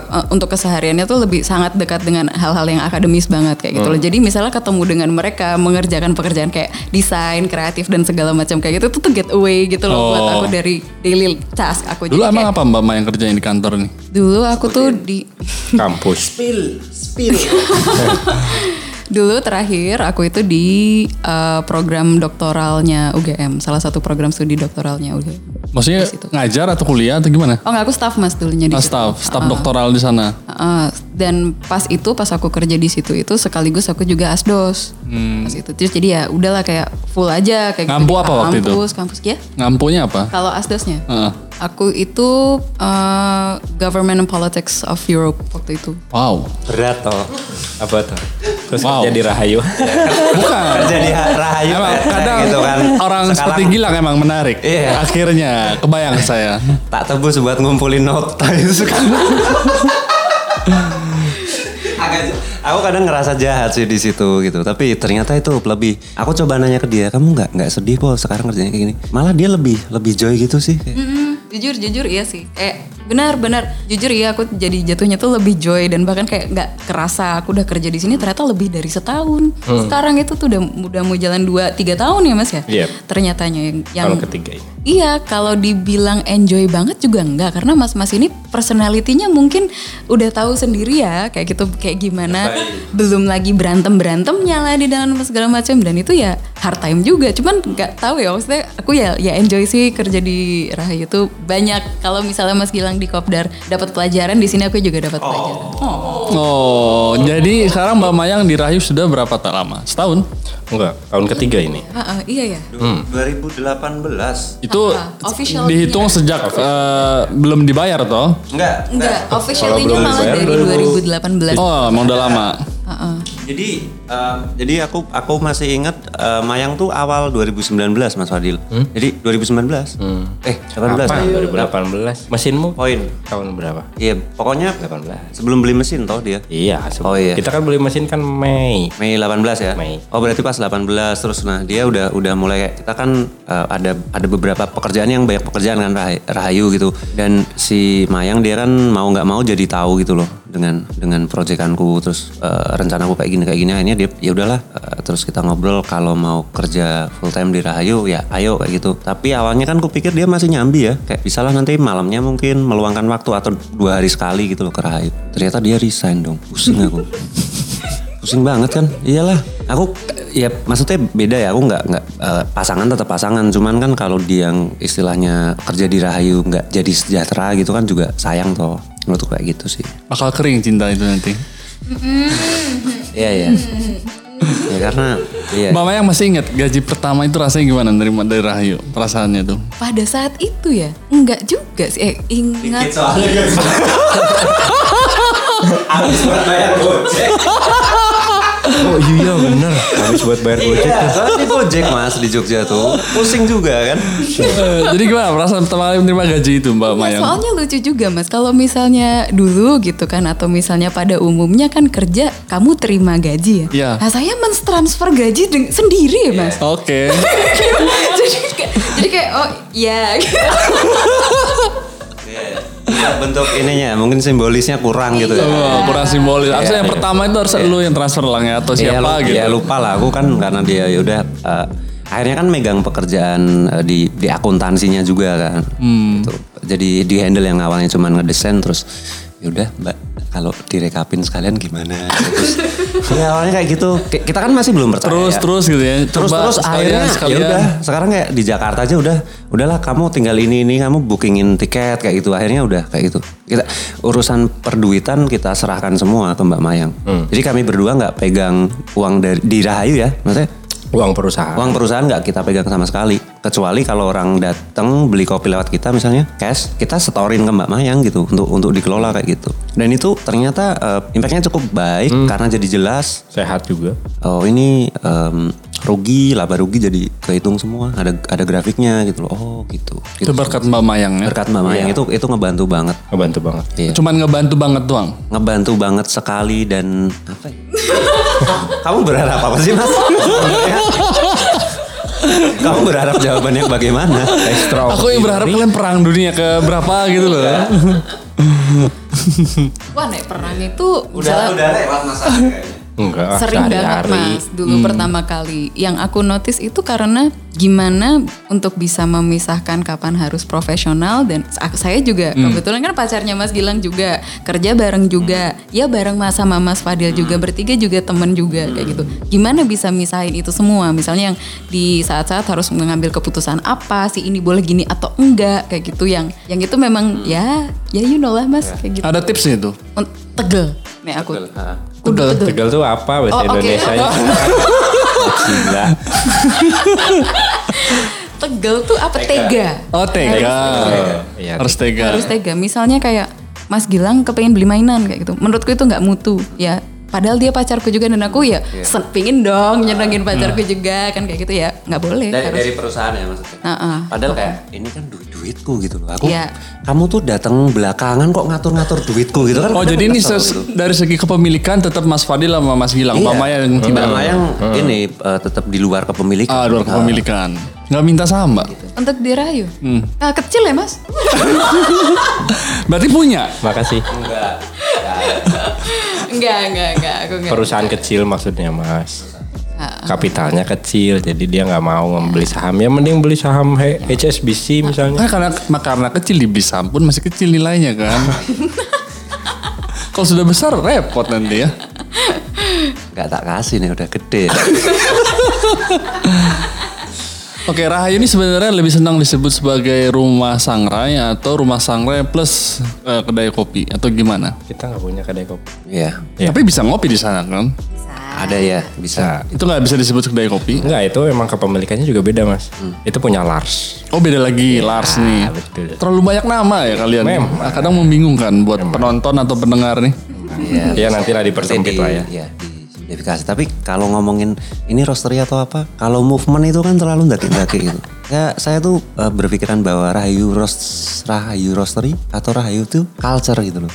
eh, untuk kesehariannya tuh lebih sangat dekat dengan hal-hal yang akademis banget kayak gitu loh. Hmm. Jadi misalnya ketemu dengan mereka mengerjakan pekerjaan kayak desain, kreatif dan segala macam kayak gitu tuh tuh get away gitu loh buat Oh. aku dari daily task aku. Dulu Jadi emang kayak- apa Mbak Maya yang kerjain di kantor nih? Dulu aku tuh di Kampus. (laughs) dulu terakhir aku itu di eh, program doktoralnya UGM, salah satu program studi doktoralnya UGM. Maksudnya ngajar atau kuliah atau gimana? Oh nggak, aku staff mas dulunya di Ah, situ. staff, staff doktoral di sana. Heeh, dan pas itu pas aku kerja di situ itu sekaligus aku juga asdos. Pas itu terus jadi ya udahlah kayak full aja kayak Hmm. Ngampu di apa waktu itu? kampus, Kampus ya. Ngampunya apa? Kalau asdosnya, Heeh. aku itu eh, Government and Politics of Europe waktu itu. Wow. Berat toh. Apa tuh? Terus Wow. kerja di Rahayu. (laughs) Bukan. (laughs) Jadi rahayu Emang kadang gitu kan. orang Sekarang seperti Gilang emang menarik. Iya. Akhirnya kebayang saya. tak tebus buat ngumpulin itu. (laughs) Agak, aku kadang ngerasa jahat sih di situ gitu. Tapi ternyata itu lebih. Aku coba nanya ke dia, kamu nggak nggak sedih kok sekarang kerjanya kayak gini. Malah dia lebih lebih joy gitu sih. Kayak, Mm-mm, jujur jujur iya sih. Eh benar benar jujur iya aku jadi jatuhnya tuh lebih joy dan bahkan kayak nggak kerasa aku udah kerja di sini ternyata lebih dari setahun. Sekarang itu tuh udah udah mau jalan 2 3 tahun ya Mas ya. Yep. Ternyatanya yang, yang Tahun ketiga ini. Iya, kalau dibilang enjoy banget juga enggak karena mas-mas ini personalitinya mungkin udah tahu sendiri ya kayak gitu kayak gimana. Belum lagi berantem berantemnya lah di dalam segala macam dan itu ya hard time juga. Cuman nggak tahu ya maksudnya aku ya ya enjoy sih kerja di Rahayu itu banyak. Kalau misalnya Mas Gilang di Kopdar dapat pelajaran di sini aku juga dapat pelajaran. Oh. Oh, jadi sekarang Mbak Mayang di Rahayu sudah berapa tak lama? Setahun? Enggak, tahun ketiga ini. Ah, ah, iya ya. 2018. Itu Ah, official dihitung sejak eh, belum dibayar toh? Enggak. Enggak, officialnya malah dari 2018. Oh, emang udah lama. Ah, ah. Jadi eh, jadi aku aku masih ingat eh, Mayang tuh awal 2019 Mas Fadil. Jadi 2019. Eh, 18. Apa? ya? 2018. Mesinmu Poin. tahun berapa? Iya, pokoknya 18. sebelum beli mesin toh dia. Iya, Oh, iya. Kita kan beli mesin kan Mei. Mei 18 ya? Mei. Oh berarti pas 18 terus nah dia udah udah mulai kayak kita kan eh, ada ada beberapa pekerjaan yang banyak pekerjaan kan Rahayu, Rahayu gitu dan si Mayang dia kan mau nggak mau jadi tahu gitu loh dengan dengan proyekanku terus eh, rencanaku kayak gini kayak gini akhirnya dia ya udahlah eh, terus kita ngobrol kalau mau kerja full time di Rahayu ya ayo kayak gitu. Tapi awalnya kan kupikir dia masih nyambi ya kayak bisa lah nanti malamnya mungkin meluangkan waktu atau dua hari sekali gitu loh ke Rahayu. Ternyata dia resign dong pusing aku. (laughs) Pusing banget kan? Iyalah aku ya maksudnya beda ya aku nggak nggak eh, pasangan tetap pasangan. Cuman kan kalau dia yang istilahnya kerja di rahayu nggak jadi sejahtera gitu kan juga sayang toh menurutku kayak gitu sih. Bakal kering cinta itu nanti. Iya iya ya karena iya Mbak Mayang masih ingat gaji pertama itu rasanya gimana dari dari Rahayu? Perasaannya tuh. Pada saat itu ya, enggak juga sih. Eh, ingat. (laughs) Oh iya bener. Habis buat bayar gojek Iya, tuh. soalnya di Gojek mas di Jogja tuh pusing juga kan. Eh, jadi gimana perasaan pertama kali menerima gaji itu Mbak Ya, Mayang? soalnya lucu juga mas, kalau misalnya dulu gitu kan, atau misalnya pada umumnya kan kerja kamu terima gaji ya. Iya. Nah saya mentransfer gaji sendiri ya mas. Oke. (laughs) jadi, kayak- jadi kayak oh iya. Ya, (laughs) bentuk ininya mungkin simbolisnya kurang gitu ya. Oh, kurang simbolis. Harusnya yang Iya. pertama itu harus lu yang transfer lah ya atau Ya, siapa gitu. Ya lupa lah aku kan karena dia ya udah eh, akhirnya kan megang pekerjaan eh, di di akuntansinya juga kan. Hmm. Gitu. Jadi di handle yang awalnya cuma ngedesain terus ya udah Mbak kalau direkapin sekalian gimana (laughs) terus ya awalnya kayak gitu. Kita kan masih belum percaya Terus ya. terus gitu ya. terus Coba terus akhirnya ya udah sekarang kayak di Jakarta aja udah udahlah kamu tinggal ini ini kamu bookingin tiket kayak gitu. Akhirnya udah kayak gitu. Kita urusan perduitan kita serahkan semua ke Mbak Mayang. Jadi kami berdua nggak pegang uang dari di Rahayu ya maksudnya Uang perusahaan. uang perusahaan nggak kita pegang sama sekali kecuali kalau orang datang beli kopi lewat kita misalnya cash kita setorin ke Mbak Mayang gitu untuk untuk dikelola kayak gitu dan itu ternyata eh, impactnya cukup baik karena jadi jelas Sehat juga. oh ini em, rugi laba rugi jadi kehitung semua ada ada grafiknya gitu loh oh gitu, gitu. Itu berkat Mbak Mayang ya. berkat Mbak Mayang itu itu ngebantu banget Ngebantu banget. iya Cuman ngebantu banget doang. ngebantu banget sekali dan apa ya? (laughs) kamu berharap apa sih mas (laughs) kamu berharap jawabannya bagaimana Ekstra. Aku yang berharap kalian perang dunia ke berapa gitu loh. Iya. Wah naik perang itu udah udah lewat masalahnya Enggak, ah, Sering banget mas, dulu pertama kali. Yang aku notice itu karena gimana untuk bisa memisahkan kapan harus profesional dan aku- saya juga kebetulan kan pacarnya Mas Gilang juga kerja bareng juga, ya bareng mas sama Mas Fadil juga bertiga juga temen juga kayak gitu. Gimana bisa misahin itu semua? Misalnya yang di saat-saat harus mengambil keputusan apa, si ini boleh gini atau enggak kayak gitu yang yang itu memang ya ya you know lah Mas kayak gitu. Ada tipsnya itu. Tegel. Nih aku. Udah. Tegal tuh apa bahasa Oh. Indonesia nya? (laughs) Gila. Tegel tuh apa tega? Oh tega. Iya. Harus tega. harus tega. Misalnya kayak Mas Gilang kepengen beli mainan kayak gitu. Menurutku itu nggak mutu. Ya padahal dia pacarku juga dan aku ya sen- pingin dong nyenengin pacarku juga kan kayak gitu ya nggak boleh Dari, harus dari perusahaan ya maksudnya. Heeh. Padahal kayak ini kan duit duitku gitu loh. Aku Iya. kamu tuh datang belakangan kok ngatur-ngatur duitku gitu kan. Oh jadi ini ses- gitu. dari segi kepemilikan tetap Mas Fadil sama Mas Gilang. Iya. Mama yang tidak. Mbak Mayang ini eh, tetap di luar kepemilikan. Ah, luar kepemilikan. Nggak minta saham mbak. untuk dirayu Ah, kecil ya mas (laughs) Berarti punya. Makasih. enggak enggak enggak aku enggak Perusahaan kecil maksudnya mas. Kapitalnya kecil, jadi dia nggak mau membeli saham. Ya mending beli saham H- HSBC misalnya. Kan karena karena kecil di bis pun masih kecil nilainya kan. (laughs) Kalau sudah besar repot nanti ya. Gak tak kasih nih udah gede. (laughs) Oke, Rahayu ini sebenarnya lebih senang disebut sebagai rumah sangrai atau rumah sangrai plus eh, kedai kopi atau gimana? Kita nggak punya kedai kopi. Iya. Iya. Tapi bisa ngopi di sana kan? Ada ya bisa. Itu nggak bisa disebut kedai kopi. Enggak, itu emang kepemilikannya juga beda mas. Itu punya Lars. Oh beda lagi Lars nih. betul. Terlalu banyak nama ya kalian. Memang. Kadang membingungkan buat penonton atau pendengar nih. Iya. Ya nantilah dipersempit lah ya. Iya, disimplifikasi. Tapi kalau ngomongin ini roastery atau apa, kalau movement itu kan terlalu daki-daki gitu. Ya, saya tuh eh, berpikiran bahwa Rahayu Roast Rahayu Roastery atau Rahayu itu culture gitu loh.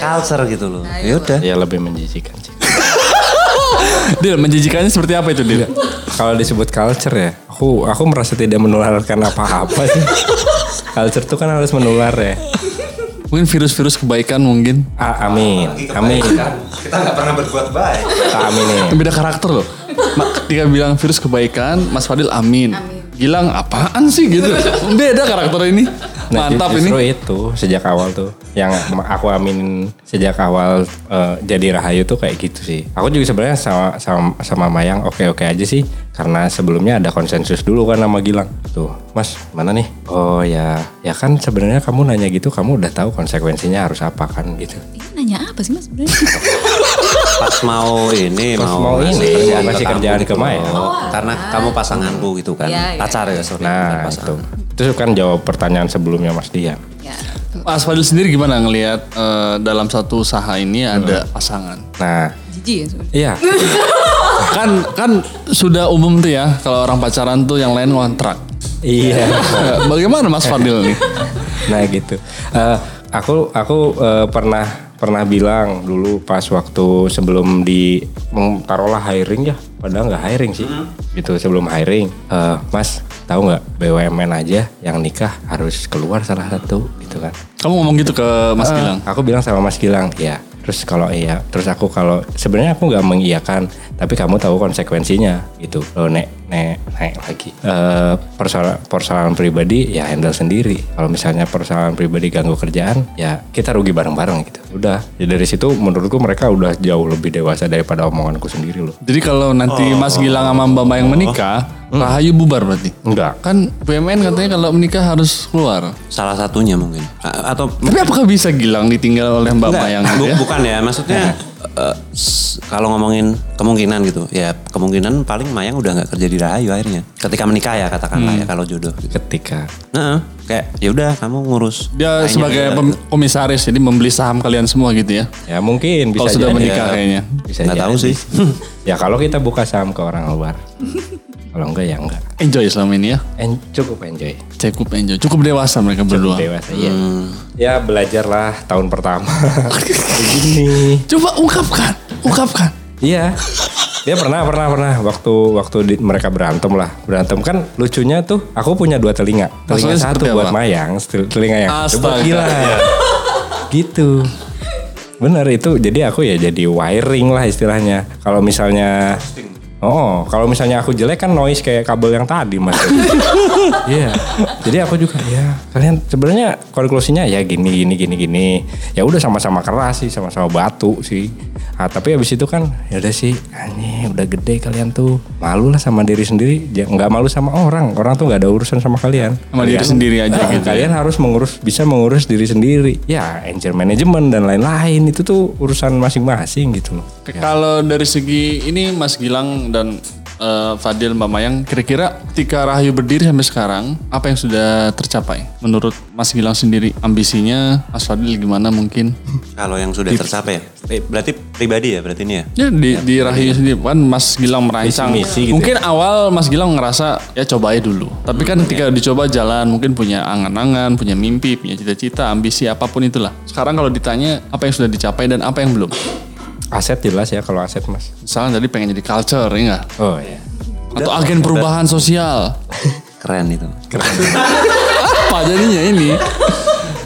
culture gitu loh. Ya udah. Ya lebih menjijikan sih. (laughs) Dil, menjijikannya seperti apa itu Dil? (laughs) Kalau disebut culture ya, aku aku merasa tidak menularkan apa-apa sih. (laughs) culture tuh kan harus menular ya. Mungkin virus-virus kebaikan mungkin. Ah, amin, amin. Kita nggak pernah berbuat baik. Amin nih. Beda karakter loh. Ketika bilang virus kebaikan, Mas Fadil amin. Gilang apaan sih gitu. Beda karakter ini. Nah, Mantap justru ini. itu sejak awal tuh yang aku aminin sejak awal eh, jadi Rahayu tuh kayak gitu sih. Aku juga sebenarnya sama sama sama Mayang oke-oke aja sih karena sebelumnya ada konsensus dulu kan sama Gilang. Tuh, Mas, mana nih? Oh ya, ya kan sebenarnya kamu nanya gitu kamu udah tahu konsekuensinya harus apa kan gitu. ini nanya apa sih mas sebenarnya (laughs) Pas mau ini Pas mau, mau ini, kerjaan kamu kerjaan gitu ke Maya. loh. Karena kamu pasanganku gitu kan. Iya, iya. Pacar ya, sorry. Nah, pasangan. Itu kan jawab pertanyaan sebelumnya Mas Dian. ya Mas Fadil sendiri gimana ngelihat eh, dalam satu usaha ini ada pasangan? Nah, jijik ya iya. (laughs) kan kan sudah umum tuh ya kalau orang pacaran tuh yang lain ngontrak. iya. (laughs) Bagaimana Mas Fadil nih? (laughs) nah gitu. Eh, aku aku eh, pernah pernah bilang dulu pas waktu sebelum di taruhlah hiring ya, padahal nggak hiring sih. Gitu sebelum hiring, eh, Mas tahu nggak BUMN aja yang nikah harus keluar salah satu gitu kan. Kamu ngomong gitu ke Mas Eh, Gilang? Aku bilang sama Mas Gilang, ya. Terus kalau iya, terus aku kalau sebenarnya aku nggak mengiyakan, tapi kamu tahu konsekuensinya gitu. Lo nek nek naik lagi. Eh persoalan persoalan pribadi ya handle sendiri. Kalau misalnya persoalan pribadi ganggu kerjaan, ya kita rugi bareng-bareng gitu. Udah. Ya dari situ menurutku mereka udah jauh lebih dewasa daripada omonganku sendiri loh. Jadi kalau nanti Mas Gilang sama Mbak Mayang menikah, Rahayu bubar berarti? Enggak. Kan BUMN katanya kalau menikah harus keluar. Salah satunya mungkin. A- Atau Tapi apakah bisa Gilang ditinggal oleh Mbak Mayang? bu- gitu ya? bukan ya maksudnya eh, s- kalau ngomongin kemungkinan gitu ya kemungkinan paling Mayang udah nggak kerja di Rahayu akhirnya ketika menikah ya katakanlah ya kalau jodoh gitu. Ketika Nah, kayak ya udah kamu ngurus Dia sebagai pem- komisaris, jadi membeli saham kalian semua gitu ya? ya mungkin bisa Kalau sudah menikah kayaknya. Bisa nggak tahu sih (laughs) Ya kalau kita buka saham ke orang luar. (laughs) kalau enggak ya enggak. Enjoy selama ini ya? En- cukup enjoy. Cukup enjoy, cukup dewasa mereka berdua. dewasa ya. Ya belajarlah tahun pertama. (laughs) Begini. Coba ungkapkan, ungkapkan. Iya. Dia pernah pernah pernah waktu waktu di- mereka berantem lah. Berantem kan lucunya tuh aku punya dua telinga. Telinga Maksudnya satu buat apa? Mayang, telinga yang Astaga. gila. Gitu. Bener itu jadi aku ya jadi wiring lah istilahnya. Kalau misalnya Oh, kalau misalnya aku jelek kan noise kayak kabel yang tadi mas. (laughs) Iya. Jadi aku juga ya kalian sebenarnya konklusinya ya gini gini gini gini. Ya udah sama-sama keras sih, sama-sama batu sih. Ah, tapi habis itu kan ya udah sih, aneh udah gede kalian tuh malu lah sama diri sendiri, Ya, nggak malu sama orang. Orang tuh nggak ada urusan sama kalian. Sama diri sendiri aja Ah, gitu ya. Kalian harus mengurus bisa mengurus diri sendiri. Ya, anger management dan lain-lain itu tuh urusan masing-masing gitu loh. Kalau dari segi ini Mas Gilang dan eh, Fadil Mbak Mayang, kira-kira ketika Rahayu berdiri sampai sekarang, apa yang sudah tercapai? Menurut Mas Gilang sendiri, ambisinya Mas Fadil gimana mungkin? Kalau yang sudah tercapai ya. Eh, Berarti pribadi ya berarti ini ya. Ya di, di Rahayu sendiri kan Mas Gilang merancang. Visi-misi gitu mungkin awal Mas Gilang ngerasa ya coba aja dulu. Tapi kan ketika dicoba jalan, mungkin punya angan-angan, punya mimpi, punya cita-cita, ambisi apa pun itulah. Sekarang kalau ditanya apa yang sudah dicapai dan apa yang belum? Aset jelas ya kalau aset mas. Misalnya tadi pengen jadi culture ya nggak? Oh ya. Atau agen perubahan sosial. (laughs) Keren itu. (laughs) Apa jadinya ini?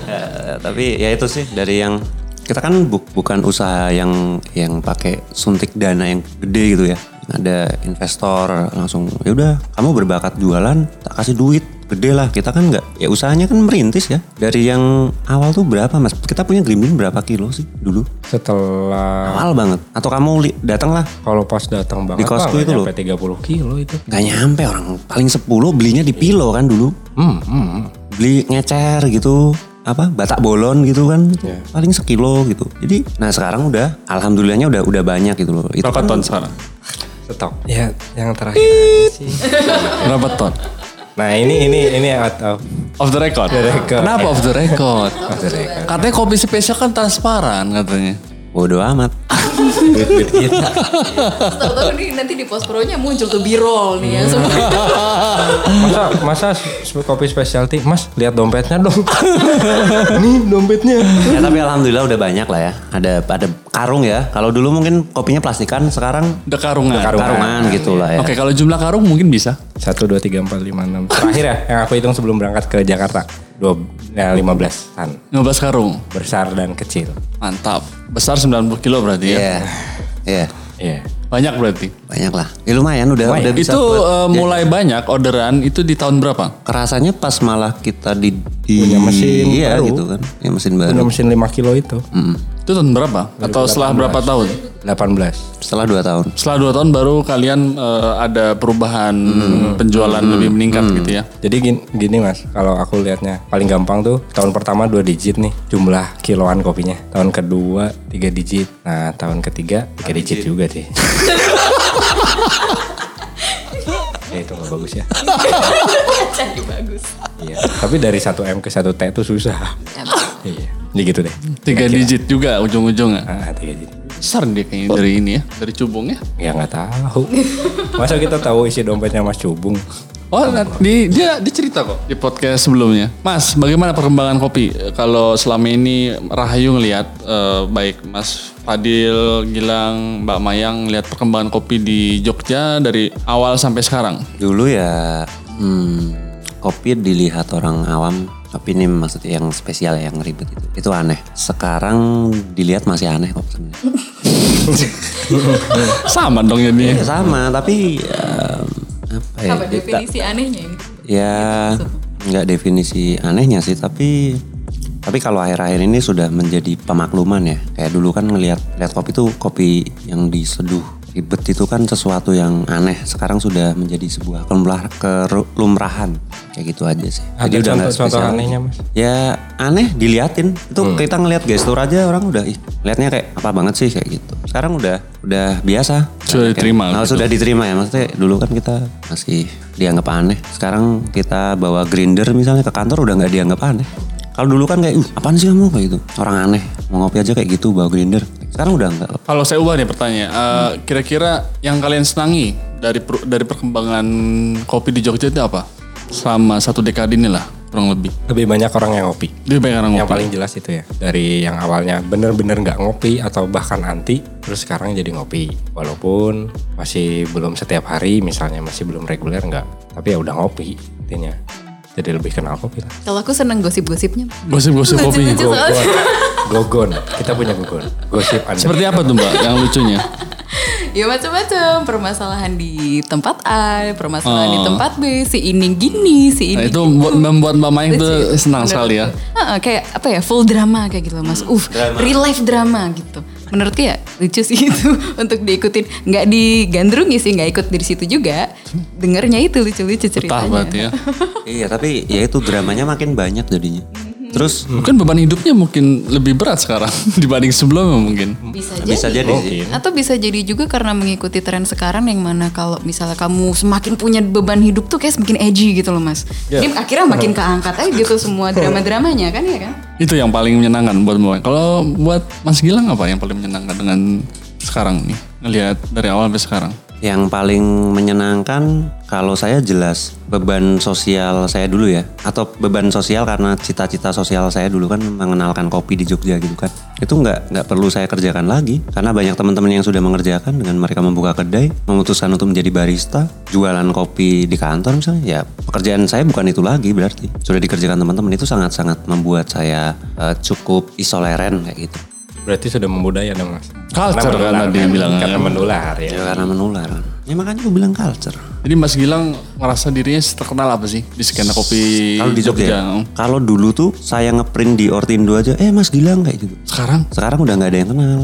Eh, tapi ya itu sih dari yang kita kan bu- bukan usaha yang yang pakai suntik dana yang gede gitu ya. Ada investor langsung ya udah kamu berbakat jualan tak kasih duit gede lah kita kan nggak ya usahanya kan merintis ya. Dari yang awal tuh berapa mas? Kita punya green bean berapa kilo sih dulu? Setelah awal banget. Atau kamu datang lah. Kalau pas datang banget kosku Pak, itu loh. sampai 30 kilo itu. nggak nyampe orang paling 10 belinya di pilo kan dulu. Hmm, hmm. beli ngecer gitu apa batak bolon gitu kan. Paling sekilo gitu. Jadi nah sekarang udah alhamdulillahnya udah udah banyak gitu loh. Itu Berapa kan ton sekarang? Stok. Ya, yang terakhir aja sih. (laughs) Berapa ton? Nah, ini ini ini atau Off the record. record. Kenapa off the record? Off the record. Katanya kopi spesial kan transparan katanya. Bodoh amat duit-duit kita. Tahu-tahu nih nanti di post pro-nya muncul tuh birol nih ya semua. Masa masa kopi specialty, Mas, lihat dompetnya dong. (laughs) Nih dompetnya. ya tapi alhamdulillah udah banyak lah ya ada ada karung ya kalau dulu mungkin kopinya plastikan sekarang Udah karungan. karungan gitu lah ya Oke, kalau jumlah karung mungkin bisa. Satu dua tiga empat lima enam. Terakhir ya, yang aku hitung sebelum berangkat ke Jakarta. Dua, ya, 15 an 15 karung. besar dan kecil. Mantap. Besar 90 kilo berarti ya. iya iya Iya. Banyak berarti. banyak lah ya lumayan udah Lumayan. udah bisa itu buat- eh, mulai banyak orderan itu di tahun berapa? kerasanya pas malah kita di, di Punya mesin iya baru. gitu kan ya mesin Punya baru mesin 5 kilo itu. Mm. Itu tahun berapa? Atau setelah berapa tahun? 18. setelah dua tahun Setelah dua tahun baru kalian eh, ada perubahan penjualan lebih meningkat gitu ya. Jadi gini, gini mas, kalau aku lihatnya paling gampang tuh tahun pertama dua digit nih jumlah kiloan kopinya. Tahun kedua tiga digit. Nah tahun ketiga tiga digit juga sih. ya (laughs) itu nggak bagus ya. (laughs) Jadi bagus. Iya. Tapi dari 1 m ke 1 t itu susah. iya. Jadi gitu deh. Tiga digit juga ujung-ujungnya. Ah tiga digit. Besar dia kayaknya dari ini ya, dari cubungnya. Ya nggak tahu. Masa kita tahu isi dompetnya Mas Cubung? Oh, nah, di, dia dia cerita kok di podcast sebelumnya. Mas, bagaimana perkembangan kopi? Eh, Kalau selama ini Rahayu ngelihat eh, baik Mas Fadil, Gilang, Mbak Mayang lihat perkembangan kopi di Jogja dari awal sampai sekarang. Dulu ya hmm, kopi dilihat orang awam tapi ini maksudnya yang spesial yang ribet itu. Itu aneh. Sekarang dilihat masih aneh kok sebenarnya. (laughs) Sama dong ya Ya, ini. sama. Tapi em, apa ya Apa kita- definisi anehnya ini? ya nggak definisi anehnya sih. Tapi tapi kalau akhir-akhir ini sudah menjadi pemakluman ya. Kayak dulu kan ngelihat lihat kopi tuh kopi yang diseduh ribet itu kan sesuatu yang aneh. Sekarang sudah menjadi sebuah kelumrah kelumrahan. Kayak gitu aja sih. Ada nggak contoh-contoh spesial. anehnya mas? ya aneh diliatin. Itu kita ngelihat gestur aja orang udah ih liatnya kayak apa banget sih? Kayak gitu. Sekarang udah udah biasa. Sudah diterima Nah, gitu. sudah diterima ya. Maksudnya dulu kan kita masih dianggap aneh. Sekarang kita bawa grinder misalnya ke kantor udah nggak dianggap aneh kalau dulu kan kayak uh apaan sih kamu kayak gitu orang aneh mau ngopi aja kayak gitu bawa grinder sekarang udah nggak Kalau saya ubah nih pertanyaan, Eh, kira-kira yang kalian senangi dari per- dari perkembangan kopi di Jogja itu apa? Selama satu dekade ini lah, kurang lebih. Lebih banyak orang yang ngopi. Lebih banyak orang Yang ngopi. paling jelas itu ya dari yang awalnya bener-bener nggak ngopi atau bahkan anti terus sekarang jadi ngopi walaupun masih belum setiap hari misalnya masih belum reguler nggak tapi ya udah ngopi intinya jadi lebih kenal kopi lah. Kalau aku seneng gosip-gosipnya. Gosip-gosip kopi. Soalnya. (laughs) Gogon, kita punya gogon. Gosip Anda. Seperti apa tuh mbak yang lucunya? ya macam-macam permasalahan di tempat A, permasalahan di Oh. tempat B, si ini gini, si Nah, ini. itu membuat, membuat mbak Mayang tuh senang Bener. sekali ya. Heeh, kayak apa ya full drama kayak gitu loh mas. Uh, real life drama gitu. Menurutku ya lucu sih (laughs) itu untuk diikutin. Nggak digandrungi sih, nggak ikut dari situ juga. Dengernya itu lucu-lucu Betah ceritanya. berarti ya. (laughs) Iya tapi ya itu dramanya makin banyak jadinya. Terus Mungkin beban hidupnya mungkin lebih berat sekarang (laughs) dibanding sebelumnya mungkin. Bisa jadi. bisa jadi. Atau bisa jadi juga karena mengikuti tren sekarang yang mana kalau misalnya kamu semakin punya beban hidup tuh kayak semakin edgy gitu loh mas. Jadi akhirnya makin keangkat aja gitu semua (laughs) drama-dramanya kan ya kan? Itu yang paling menyenangkan buat mbak. Kalau buat Mas Gilang apa yang paling menyenangkan dengan sekarang nih? Ngelihat dari awal sampai sekarang. Yang paling menyenangkan kalau saya jelas beban sosial saya dulu ya atau beban sosial karena cita-cita sosial saya dulu kan mengenalkan kopi di Jogja gitu kan. Itu nggak nggak perlu saya kerjakan lagi karena banyak teman-teman yang sudah mengerjakan dengan mereka membuka kedai memutuskan untuk menjadi barista jualan kopi di kantor misalnya ya pekerjaan saya bukan itu lagi berarti. Sudah dikerjakan teman-teman itu sangat-sangat membuat saya eh, cukup isoleren kayak gitu Berarti sudah membudaya dong mas. Culture kan menular, tadi bilang kan. Karena menular ya. ya karena menular ya makanya aku bilang culture Jadi Mas Gilang ngerasa dirinya terkenal apa sih di skena kopi Kalau di Jogja, ya? kalau dulu tuh saya ngeprint di Ortindo aja, eh Mas Gilang kayak gitu. Sekarang Sekarang udah nggak ada yang kenal.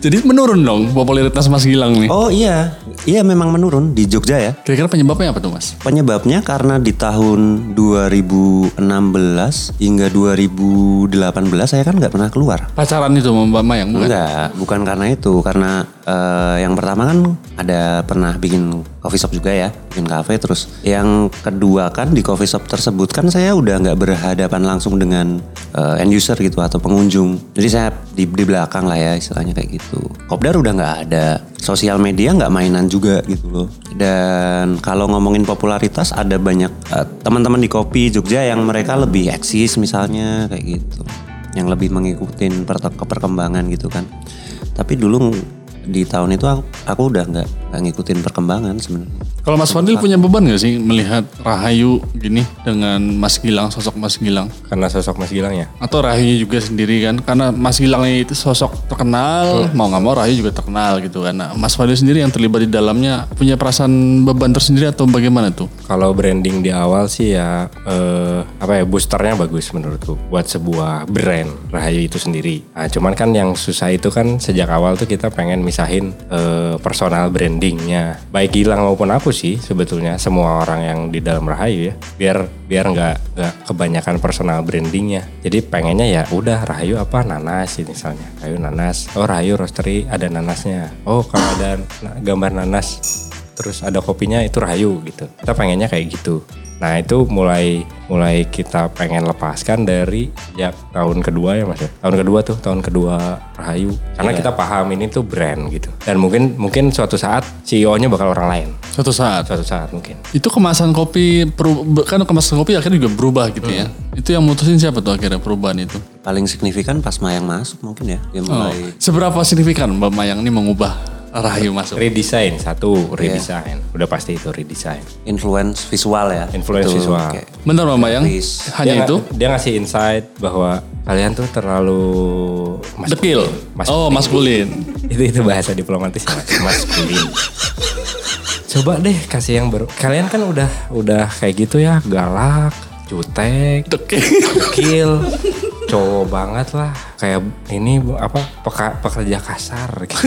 jadi menurun dong popularitas Mas Gilang nih. Oh iya, iya memang menurun di Jogja ya. Kira-kira penyebabnya apa tuh Mas? Penyebabnya karena di tahun 2016 hingga 2018 saya kan nggak pernah keluar. Pacaran itu sama Mbak Mayang bukan? Enggak, bukan karena itu. Karena eh, yang pertama kan ada pernah bikin coffee shop juga ya, bikin cafe. Terus yang kedua kan di coffee shop tersebut kan saya udah nggak berhadapan langsung dengan eh, end user gitu atau pengunjung. Jadi saya di, di belakang lah ya istilahnya kayak gitu. Kopdar udah nggak ada. Sosial media nggak mainan juga gitu loh. Dan kalau ngomongin popularitas ada banyak eh, teman-teman di kopi Jogja yang mereka lebih eksis misalnya kayak gitu yang lebih mengikuti perkembangan gitu kan. Tapi dulu di tahun itu aku, aku udah nggak ngikutin perkembangan sebenarnya. Kalau Mas Fadil punya beban gak sih melihat Rahayu gini dengan Mas Gilang, sosok Mas Gilang? Karena sosok Mas Gilang ya. Atau Rahayu juga sendiri kan? Karena Mas Gilang itu sosok terkenal, mau nggak mau Rahayu juga terkenal gitu kan. Nah, Mas Fadil sendiri yang terlibat di dalamnya punya perasaan beban tersendiri atau bagaimana tuh? Kalau branding di awal sih ya eh, apa ya boosternya bagus menurutku buat sebuah brand Rahayu itu sendiri. Nah, cuman kan yang susah itu kan sejak awal tuh kita pengen misahin eh, personal brandingnya baik Gilang maupun aku sih sebetulnya semua orang yang di dalam Rahayu ya biar biar nggak nggak kebanyakan personal brandingnya. Jadi pengennya ya udah Rahayu apa nanas sih misalnya Rahayu nanas. Oh Rahayu roastery ada nanasnya. Oh kalau ada gambar nanas terus ada kopinya itu Rahayu gitu. Kita pengennya kayak gitu. Nah itu mulai mulai kita pengen lepaskan dari ya tahun kedua ya mas ya. Tahun kedua tuh tahun kedua Rahayu. Karena kita paham ini tuh brand gitu. Dan mungkin mungkin suatu saat CEO-nya bakal orang lain. Suatu saat. Suatu saat mungkin. Itu kemasan kopi, kan kemasan kopi akhirnya juga berubah gitu ya. Itu yang mutusin siapa tuh akhirnya perubahan itu? Paling signifikan pas Mayang masuk mungkin ya. Dia Oh, mulai seberapa signifikan Mbak Mayang ini mengubah Rahayu masuk? Redesign satu redesign. Udah pasti itu redesign. influence visual ya. Influence Itu visual. kayak Bentar Mbak Mayang, Please. hanya dia, itu? Dia ngasih insight bahwa kalian tuh terlalu Dekil. maskulin. Oh, maskulin. (laughs) itu itu bahasa diplomatis ya, mas maskulin coba deh kasih yang baru kalian kan udah udah kayak gitu ya galak jutek Dekil. dekil cowok banget lah kayak ini bu- apa peka- pekerja kasar (laughs) gitu.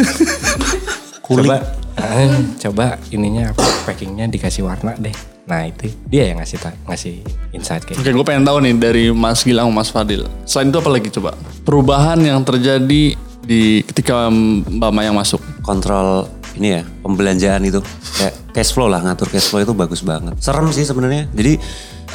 coba eh, coba ininya apa packingnya dikasih warna deh nah itu dia yang ngasih ngasih insight kayak Oke, gue pengen tahu nih dari Mas Gilang, Mas Fadil. Selain itu apa lagi coba? Perubahan yang terjadi di ketika Mbak Mayang masuk. kontrol ini ya pembelanjaan itu kayak cash flow lah ngatur cash flow itu bagus banget serem sih sebenarnya jadi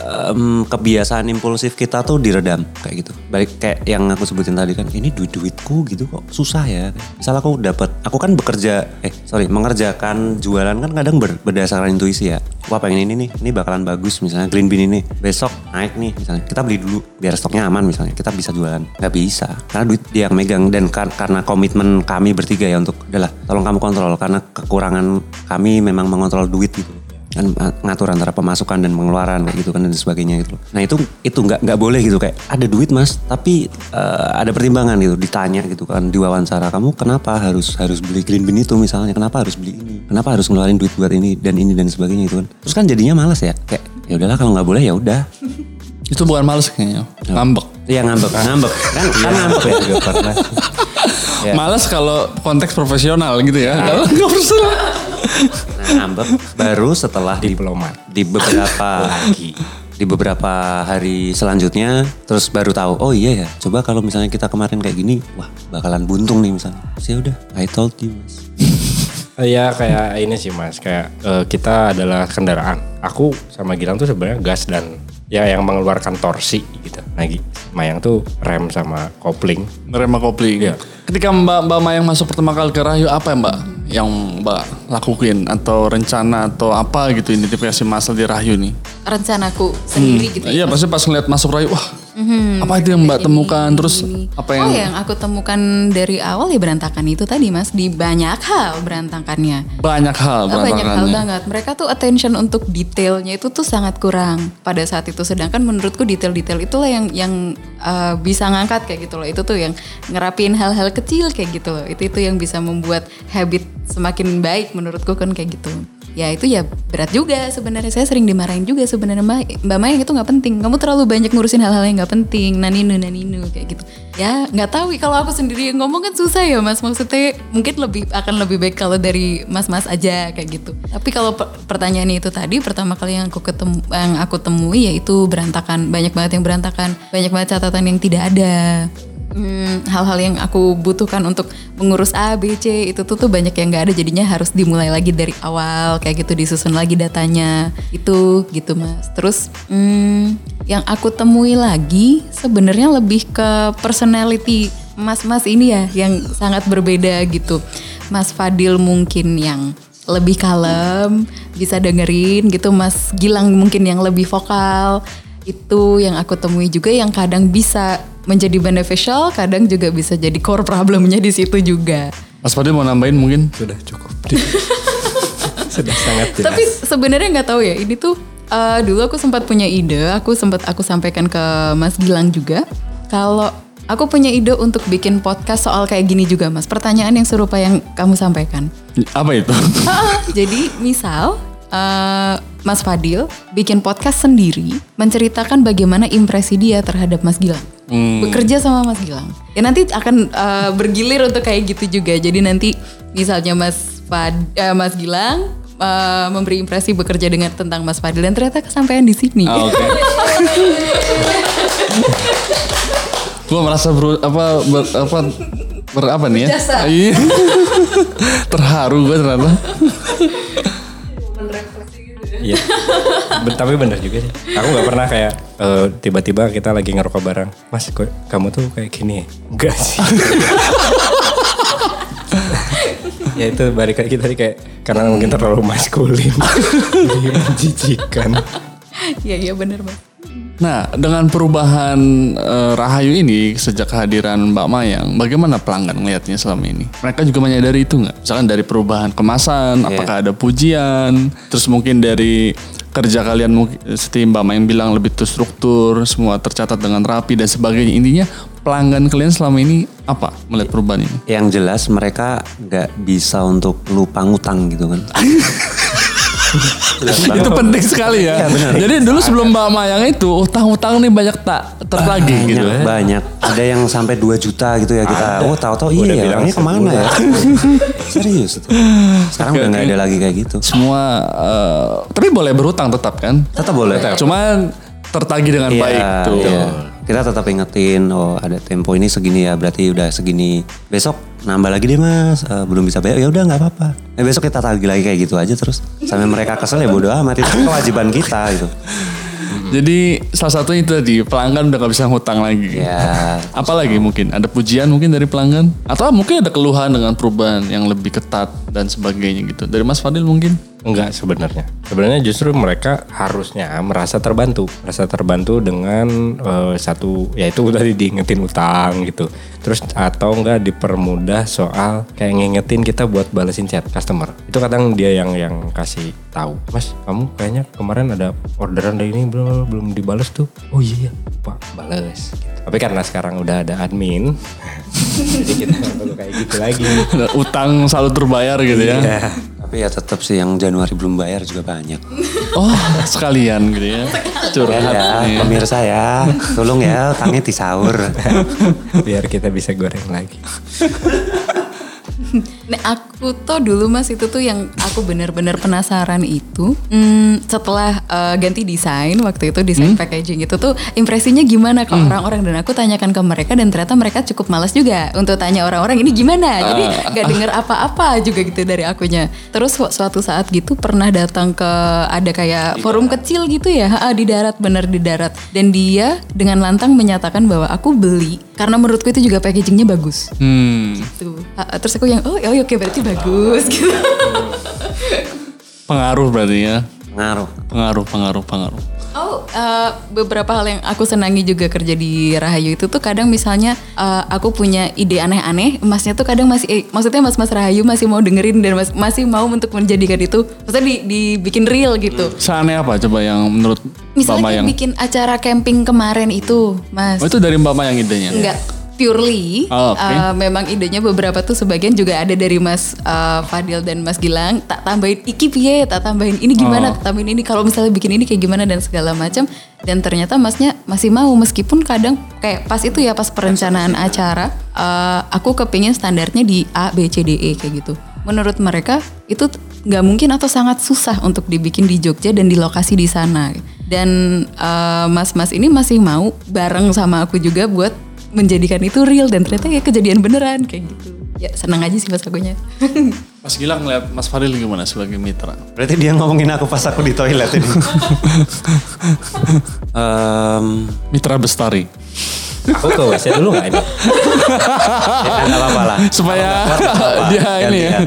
em, kebiasaan impulsif kita tuh diredam kayak gitu. Balik kayak yang aku sebutin tadi kan ini duit duitku gitu kok susah ya. Misal aku dapat aku kan bekerja eh sorry mengerjakan jualan kan kadang ber- berdasarkan intuisi ya. Wah pengen ini nih ini bakalan bagus misalnya green bean ini. Besok naik nih misalnya. Kita beli dulu biar stoknya aman misalnya. Kita bisa jualan. Nggak bisa karena duit dia yang megang. Dan kar- karena komitmen kami bertiga ya untuk udahlah tolong kamu kontrol karena kekurangan kami memang mengontrol duit gitu kan uh, ngatur antara pemasukan dan pengeluaran kayak gitu kan dan sebagainya gitu. Nah itu itu nggak nggak boleh gitu kayak ada duit mas tapi uh, ada pertimbangan gitu ditanya gitu kan diwawancara kamu kenapa harus harus beli green bean itu misalnya kenapa harus beli ini kenapa harus ngeluarin duit buat ini dan ini dan sebagainya itu kan terus kan jadinya males ya kayak ya udahlah kalau nggak boleh ya udah Itu bukan males kayaknya. Ngambek. ya ngambek ngambek kan kan ngambek ya Ya. Males kalau konteks profesional gitu ya. Kalau (laughs) nggak personal. nah, baru setelah di Diplomat. di beberapa (laughs) lagi di beberapa hari selanjutnya terus baru tahu oh iya ya coba kalau misalnya kita kemarin kayak gini wah bakalan buntung nih misalnya Terus ya udah I told you mas (laughs) Ya kayak ini sih mas, kayak eh, kita adalah kendaraan. Aku sama Gilang tuh sebenarnya gas dan ya yang mengeluarkan torsi gitu. Nah Mayang tuh rem sama kopling. Nerima kopling. Iya. Ketika Mbak Mbak Mayang masuk pertama kali ke Rahayu apa ya Mbak yang Mbak lakuin atau rencana atau apa gitu identifikasi masalah di Rahayu nih? Rencanaku sendiri gitu. ya. Iya pasti pas ngeliat masuk Rahayu wah apa itu yang Mbak temukan terus apa yang Oh yang aku temukan dari awal ya berantakan itu tadi mas di banyak hal berantakannya. banyak hal Oh, banyak hal berantakannya. banget. Mereka tuh attention untuk detailnya itu tuh sangat kurang pada saat itu. Sedangkan menurutku detail-detail itulah yang yang uh, bisa ngangkat kayak gitu loh. Itu tuh yang ngerapin hal-hal kecil kayak gitu loh. Itu itu yang bisa membuat habit semakin baik menurutku kan kayak gitu. Ya itu ya berat juga sebenarnya. Saya sering dimarahin juga sebenarnya Mbak, Mbak Mayang itu nggak penting. Kamu terlalu banyak ngurusin hal-hal yang nggak penting. Naninu naninu kayak gitu. Ya nggak tahu kalau aku sendiri ngomong kan susah ya mas. Maksudnya mungkin lebih akan lebih baik kalau dari mas-mas aja kayak gitu. Tapi kalau per- pertanyaan itu tadi pertama kali yang aku ketemu yang aku temui yaitu berantakan. Banyak banget yang berantakan. Banyak banget catatan yang tidak ada. Hmm, hal-hal yang aku butuhkan untuk mengurus A, B, C itu tuh tuh banyak yang nggak ada jadinya harus dimulai lagi dari awal kayak gitu disusun lagi datanya itu gitu mas. Terus hmm, yang aku temui lagi sebenarnya lebih ke personality mas-mas ini ya yang sangat berbeda gitu. Mas Fadil mungkin yang lebih kalem, bisa dengerin gitu. Mas Gilang mungkin yang lebih vokal itu yang aku temui juga yang kadang bisa menjadi beneficial, kadang juga bisa jadi core problemnya di situ juga. Mas Fadil mau nambahin mungkin? Sudah cukup. (laughs) Sudah sangat jelas. Tapi sebenarnya nggak tahu ya, ini tuh eh, dulu aku sempat punya ide, aku sempat aku sampaikan ke Mas Gilang juga kalau aku punya ide untuk bikin podcast soal kayak gini juga Mas. Pertanyaan yang serupa yang kamu sampaikan. Apa itu? (laughs) Jadi misal eh, Mas Fadil bikin podcast sendiri menceritakan bagaimana impresi dia terhadap Mas Gilang. Bekerja sama Mas Gilang. Ya nanti akan eh, bergilir untuk kayak gitu juga. Jadi nanti misalnya Mas Fad, eh, Mas Gilang eh, memberi impresi bekerja dengan tentang Mas Fadil dan ternyata kesampaian di sini. Ah, Oke. (laughs) Gue merasa ber, apa ber, apa ber, apa nih ya? Iya. (laughs) Terharu gue ternyata. (laughs) Iya. (laughs) Tapi bener juga sih. Aku nggak pernah kayak eh, tiba-tiba kita lagi ngerokok bareng. Mas, kok kamu tuh kayak gini ya? Enggak sih. (laughs) ya itu balik lagi tadi kayak karena mungkin terlalu maskulin. (laughs) Jadi menjijikan. Iya iya bener Mas. Nah, dengan perubahan eh, Rahayu ini sejak kehadiran Mbak Mayang, bagaimana pelanggan melihatnya selama ini? Mereka juga menyadari itu nggak? Misalkan dari perubahan kemasan, apakah ada pujian, terus mungkin dari kerja kalian mungkin seperti Mbak Mayang bilang lebih terstruktur, semua tercatat dengan rapi dan sebagainya. Intinya pelanggan kalian selama ini apa melihat perubahan ini? yang jelas mereka nggak bisa untuk lupa ngutang gitu kan (laughs) itu penting sekali ya. Iya, benar. Jadi dulu sebelum Mbak Mayang itu utang-utang nih banyak tak tertagih gitu. banyak banyak ada yang sampai 2 juta gitu ya kita oh tahu-tahu iya ya bilangnya orangnya ke mana ya (laughs) serius itu sekarang udah nggak ada lagi kayak gitu Semua eh, tapi boleh berhutang tetap kan? tetap boleh Cuman tertagih dengan Iya, baik tuh. iya. Kita tetap ingetin, oh ada tempo ini segini ya, berarti udah segini. Besok nambah lagi deh mas, Eh, belum bisa bayar, ya udah nggak apa-apa. Eh, besok kita tagih lagi kayak gitu aja terus. Sampai mereka kesel ya bodo amat, itu kewajiban kita gitu. (laughs) Jadi salah satunya itu tadi pelanggan udah gak bisa ngutang lagi. Ya, (laughs) Apalagi mungkin ada pujian mungkin dari pelanggan atau mungkin ada keluhan dengan perubahan yang lebih ketat dan sebagainya gitu. Dari Mas Fadil mungkin? Enggak sebenarnya. Sebenarnya justru mereka harusnya merasa terbantu, merasa terbantu dengan eh, satu yaitu tadi diingetin utang gitu. Terus atau enggak dipermudah soal kayak ngingetin kita buat balesin chat customer. Itu kadang dia yang yang kasih tahu. Mas, kamu kayaknya kemarin ada orderan dari ini belum belum dibales tuh. Oh iya, iya. Pak, bales. Gitu. Tapi karena sekarang udah ada admin, (laughs) jadi kita nggak perlu kayak gitu lagi. Utang selalu terbayar gitu ya. Iya. Tapi ya tetap sih yang Januari belum bayar juga banyak. (laughs) Oh, sekalian gitu ya. Curhat. ya, nih. pemirsa ya, tolong ya utangnya disaur. (laughs) biar kita bisa goreng lagi. (laughs) Nah, aku tuh dulu mas itu tuh yang aku bener-bener penasaran itu hmm, setelah eh, ganti desain waktu itu desain packaging itu tuh impresinya gimana ke orang-orang? Dan aku tanyakan ke mereka dan ternyata mereka cukup malas juga untuk tanya orang-orang ini gimana? Jadi nggak denger apa-apa juga gitu dari akunya. Terus su- suatu saat gitu pernah datang ke ada kayak forum kecil gitu ya? Ha, di darat bener di darat. Dan dia dengan lantang menyatakan bahwa aku beli karena menurutku itu juga packagingnya bagus. Hmm, tuh Ha, terus aku yang oh ya oke berarti bagus gitu pengaruh berarti ya. Ngaruh. Pengaruh, pengaruh, pengaruh. oh eh, beberapa hal yang aku senangi juga kerja di Rahayu itu tuh kadang misalnya eh, aku punya ide aneh-aneh masnya tuh kadang masih eh, maksudnya mas-mas Rahayu masih mau dengerin dan mas- masih mau untuk menjadikan itu maksudnya di, dibikin real gitu Seaneh apa coba yang menurut Mbak misalnya kayak Mayang? bikin acara camping kemarin itu mas Oh itu dari Mbak Mayang idenya? Enggak purely Oh, oke. uh, memang idenya beberapa tuh sebagian juga ada dari Mas uh, Fadil dan Mas Gilang. Tak tambahin iki piye? Tak tambahin ini gimana? Oh. tak tambahin ini. Kalau misalnya bikin ini kayak gimana? dan segala macam. Dan ternyata Masnya masih mau meskipun kadang kayak pas itu ya pas perencanaan acara uh, aku kepingin standarnya di A B C D E kayak gitu. Menurut mereka itu nggak mungkin atau sangat susah untuk dibikin di Jogja dan di lokasi di sana. Dan uh, mas-mas ini masih mau bareng sama aku juga buat menjadikan itu real dan ternyata ya kejadian beneran kayak gitu ya senang aja sih pas akunya (laughs) Mas Gilang ngeliat Mas Fadil gimana sebagai mitra? Berarti dia ngomongin aku pas aku di toilet ini. (laughs) Em, Mitra Bestari. Aku ke WC dulu nggak ini? (laughs) ya apa-apa lah. Supaya dia ini ya.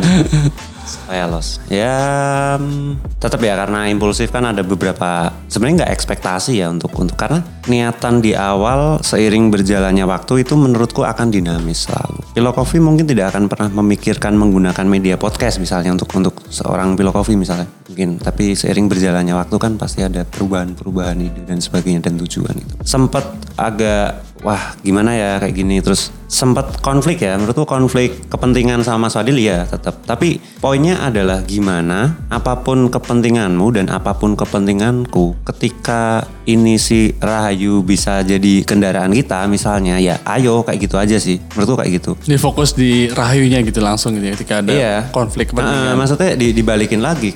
Los. Ya mm, tetap ya karena impulsif kan ada beberapa sebenarnya nggak ekspektasi ya untuk untuk karena niatan di awal seiring berjalannya waktu itu menurutku akan dinamis selalu. Pilo Coffee mungkin tidak akan pernah memikirkan menggunakan media podcast misalnya untuk untuk seorang Pilo Coffee misalnya mungkin. Tapi seiring berjalannya waktu kan pasti ada perubahan-perubahan ide dan sebagainya dan tujuan itu. Sempat agak wah gimana ya kayak gini. Terus sempat konflik ya. Menurutku konflik kepentingan sama Mas Fadil ya tetap. Tapi poinnya adalah gimana apa pun kepentinganmu dan apa pun kepentinganku ketika ini si Rahayu bisa jadi kendaraan kita misalnya ya ayo kayak gitu aja sih. Menurutku kayak gitu. Dia fokus di rahayunya gitu langsung gitu ya ketika ada Iya. konflik kepentingan. maksudnya di- dibalikin lagi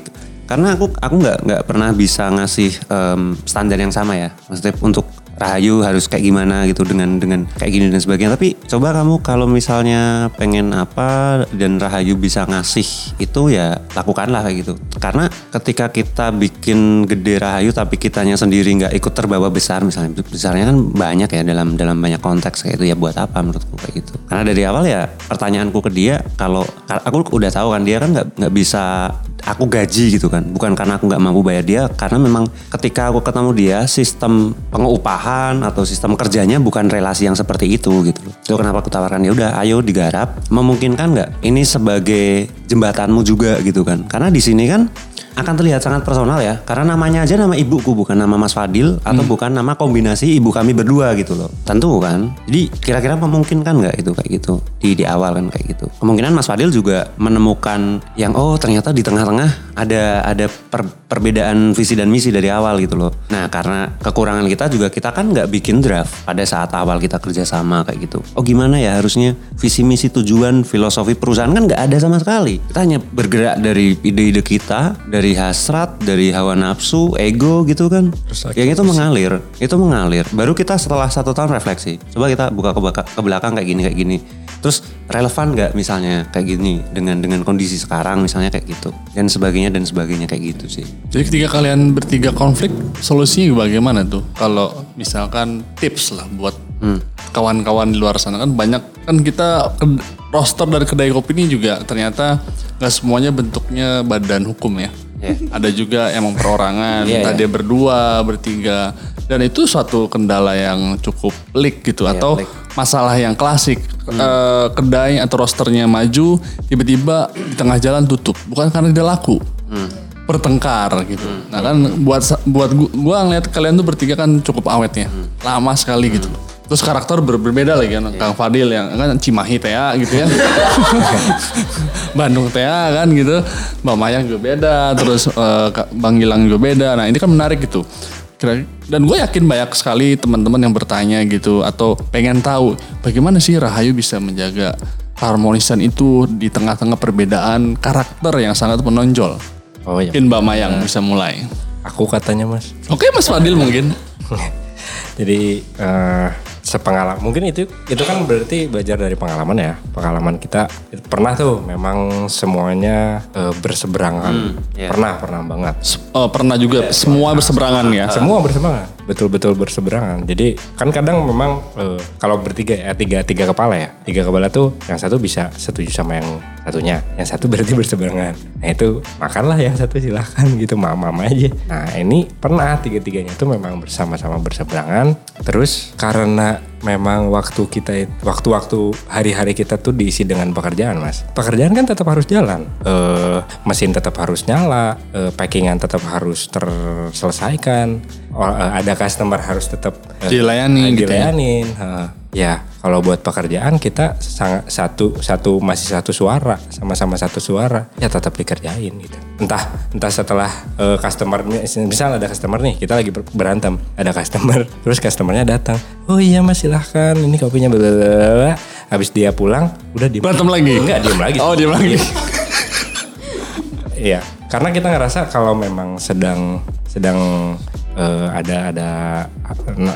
karena aku aku nggak nggak pernah bisa ngasih em, standar yang sama ya. Maksudnya untuk Rahayu harus kayak gimana gitu dengan dengan kayak gini dan sebagainya. Tapi coba kamu kalau misalnya pengen apa dan Rahayu bisa ngasih itu ya lakukanlah kayak gitu. Karena ketika kita bikin gede Rahayu tapi kitanya sendiri nggak ikut terbawa besar misalnya. Besarnya kan banyak ya dalam dalam banyak konteks kayak itu ya. Buat apa menurutku kayak gitu? Karena dari awal ya pertanyaanku ke dia kalau aku udah tahu kan dia kan nggak nggak bisa aku gaji gitu kan. Bukan karena aku nggak mampu bayar dia karena memang ketika aku ketemu dia sistem pengupahan atau sistem kerjanya bukan relasi yang seperti itu gitu. Loh itu kenapa aku tawarkan ya udah ayo digarap. Memungkinkan nggak? Ini sebagai jembatanmu juga gitu kan. Karena di sini kan akan terlihat sangat personal ya. Karena namanya aja nama ibuku bukan nama Mas Fadil atau bukan nama kombinasi ibu kami berdua gitu loh. Tentu kan? Jadi kira-kira memungkinkan nggak itu kayak gitu? Di di awal kan kayak gitu. Kemungkinan Mas Fadil juga menemukan yang oh ternyata di tengah-tengah ada ada per- perbedaan visi dan misi dari awal gitu loh. Nah karena kekurangan kita juga kita kan nggak bikin draft pada saat awal kita kerjasama kayak gitu. Oh gimana ya harusnya visi misi tujuan filosofi perusahaan kan nggak ada sama sekali. Kita hanya bergerak dari ide-ide kita dari hasrat dari hawa nafsu ego gitu kan. Yang itu mengalir itu mengalir. Baru kita setelah satu tahun refleksi. Coba kita buka ke, baka- ke belakang kayak gini kayak gini. Terus relevan nggak misalnya kayak gini dengan dengan kondisi sekarang misalnya kayak gitu? Dan sebagainya dan sebagainya kayak gitu sih. Jadi ketika kalian bertiga konflik, solusinya bagaimana tuh? Kalau misalkan tips lah buat kawan-kawan di luar sana. Kan banyak kan kita roster dari kedai kopi ini juga ternyata nggak semuanya bentuknya badan hukum ya. Ada juga emang perorangan, entah iya. dia berdua, bertiga. Dan itu suatu kendala yang cukup pelik gitu atau pelik. masalah yang klasik. Eh, kedai atau rosternya maju, tiba-tiba di tengah jalan tutup. Bukan karena dia laku. Bertengkar gitu. Nah kan buat buat gua, gua ngeliat kalian tuh bertiga kan cukup awet ya. Lama sekali gitu. Terus karakter ber- berbeda lagi kan. Kang Fadil yang kan Cimahi Tea gitu ya. (laughs) Bandung Tea kan gitu. Mbak Mayang juga beda. Terus Kak- Bang Gilang juga beda. Nah ini kan menarik gitu. Kira- Dan gue yakin banyak sekali teman-teman yang bertanya gitu. Atau pengen tahu bagaimana sih Rahayu bisa menjaga harmonisan itu di tengah-tengah perbedaan karakter yang sangat menonjol. Oh iya. Mungkin Mbak Mayang bisa mulai. Aku katanya mas. Oke Mas Fadil mungkin. (laughs) Jadi eh sepengalaman mungkin itu itu kan berarti belajar dari pengalaman ya. Pengalaman kita pernah tuh memang semuanya eh, berseberangan. iya. Pernah pernah banget. Oh, pernah juga semua berseberangan ya. Semua berseberangan, betul-betul berseberangan. Jadi kan kadang memang eh, kalau bertiga ya tiga tiga kepala ya, tiga kepala tuh yang satu bisa setuju sama yang satunya, yang satu berarti berseberangan. Nah itu makanlah yang satu silahkan (laughs) gitu mama aja. Nah ini pernah tiga-tiganya tuh memang bersama-sama berseberangan. Terus karena memang waktu kita it- waktu-waktu hari-hari kita tuh diisi dengan pekerjaan mas. Pekerjaan kan tetap harus jalan, Eh, mesin tetap harus nyala, eh, packingan tetap harus terselesaikan, Oh, eh, ada customer harus tetap eh, Dilayani gitu ya. Ya, kalau buat pekerjaan kita sangat satu satu masih satu suara, sama-sama satu suara, ya tetap dikerjain gitu. Entah entah setelah eh, customer misal ada customer nih, kita lagi ber- berantem, ada customer, (laughs) terus customernya datang, oh iya mas silahkan, ini kopinya bla bla bla, bla." Habis dia pulang, udah diem. Berantem lagi? Enggak, diem lagi. Oh, diem lagi. Iya, karena kita ngerasa kalau memang sedang sedang eh, ada ada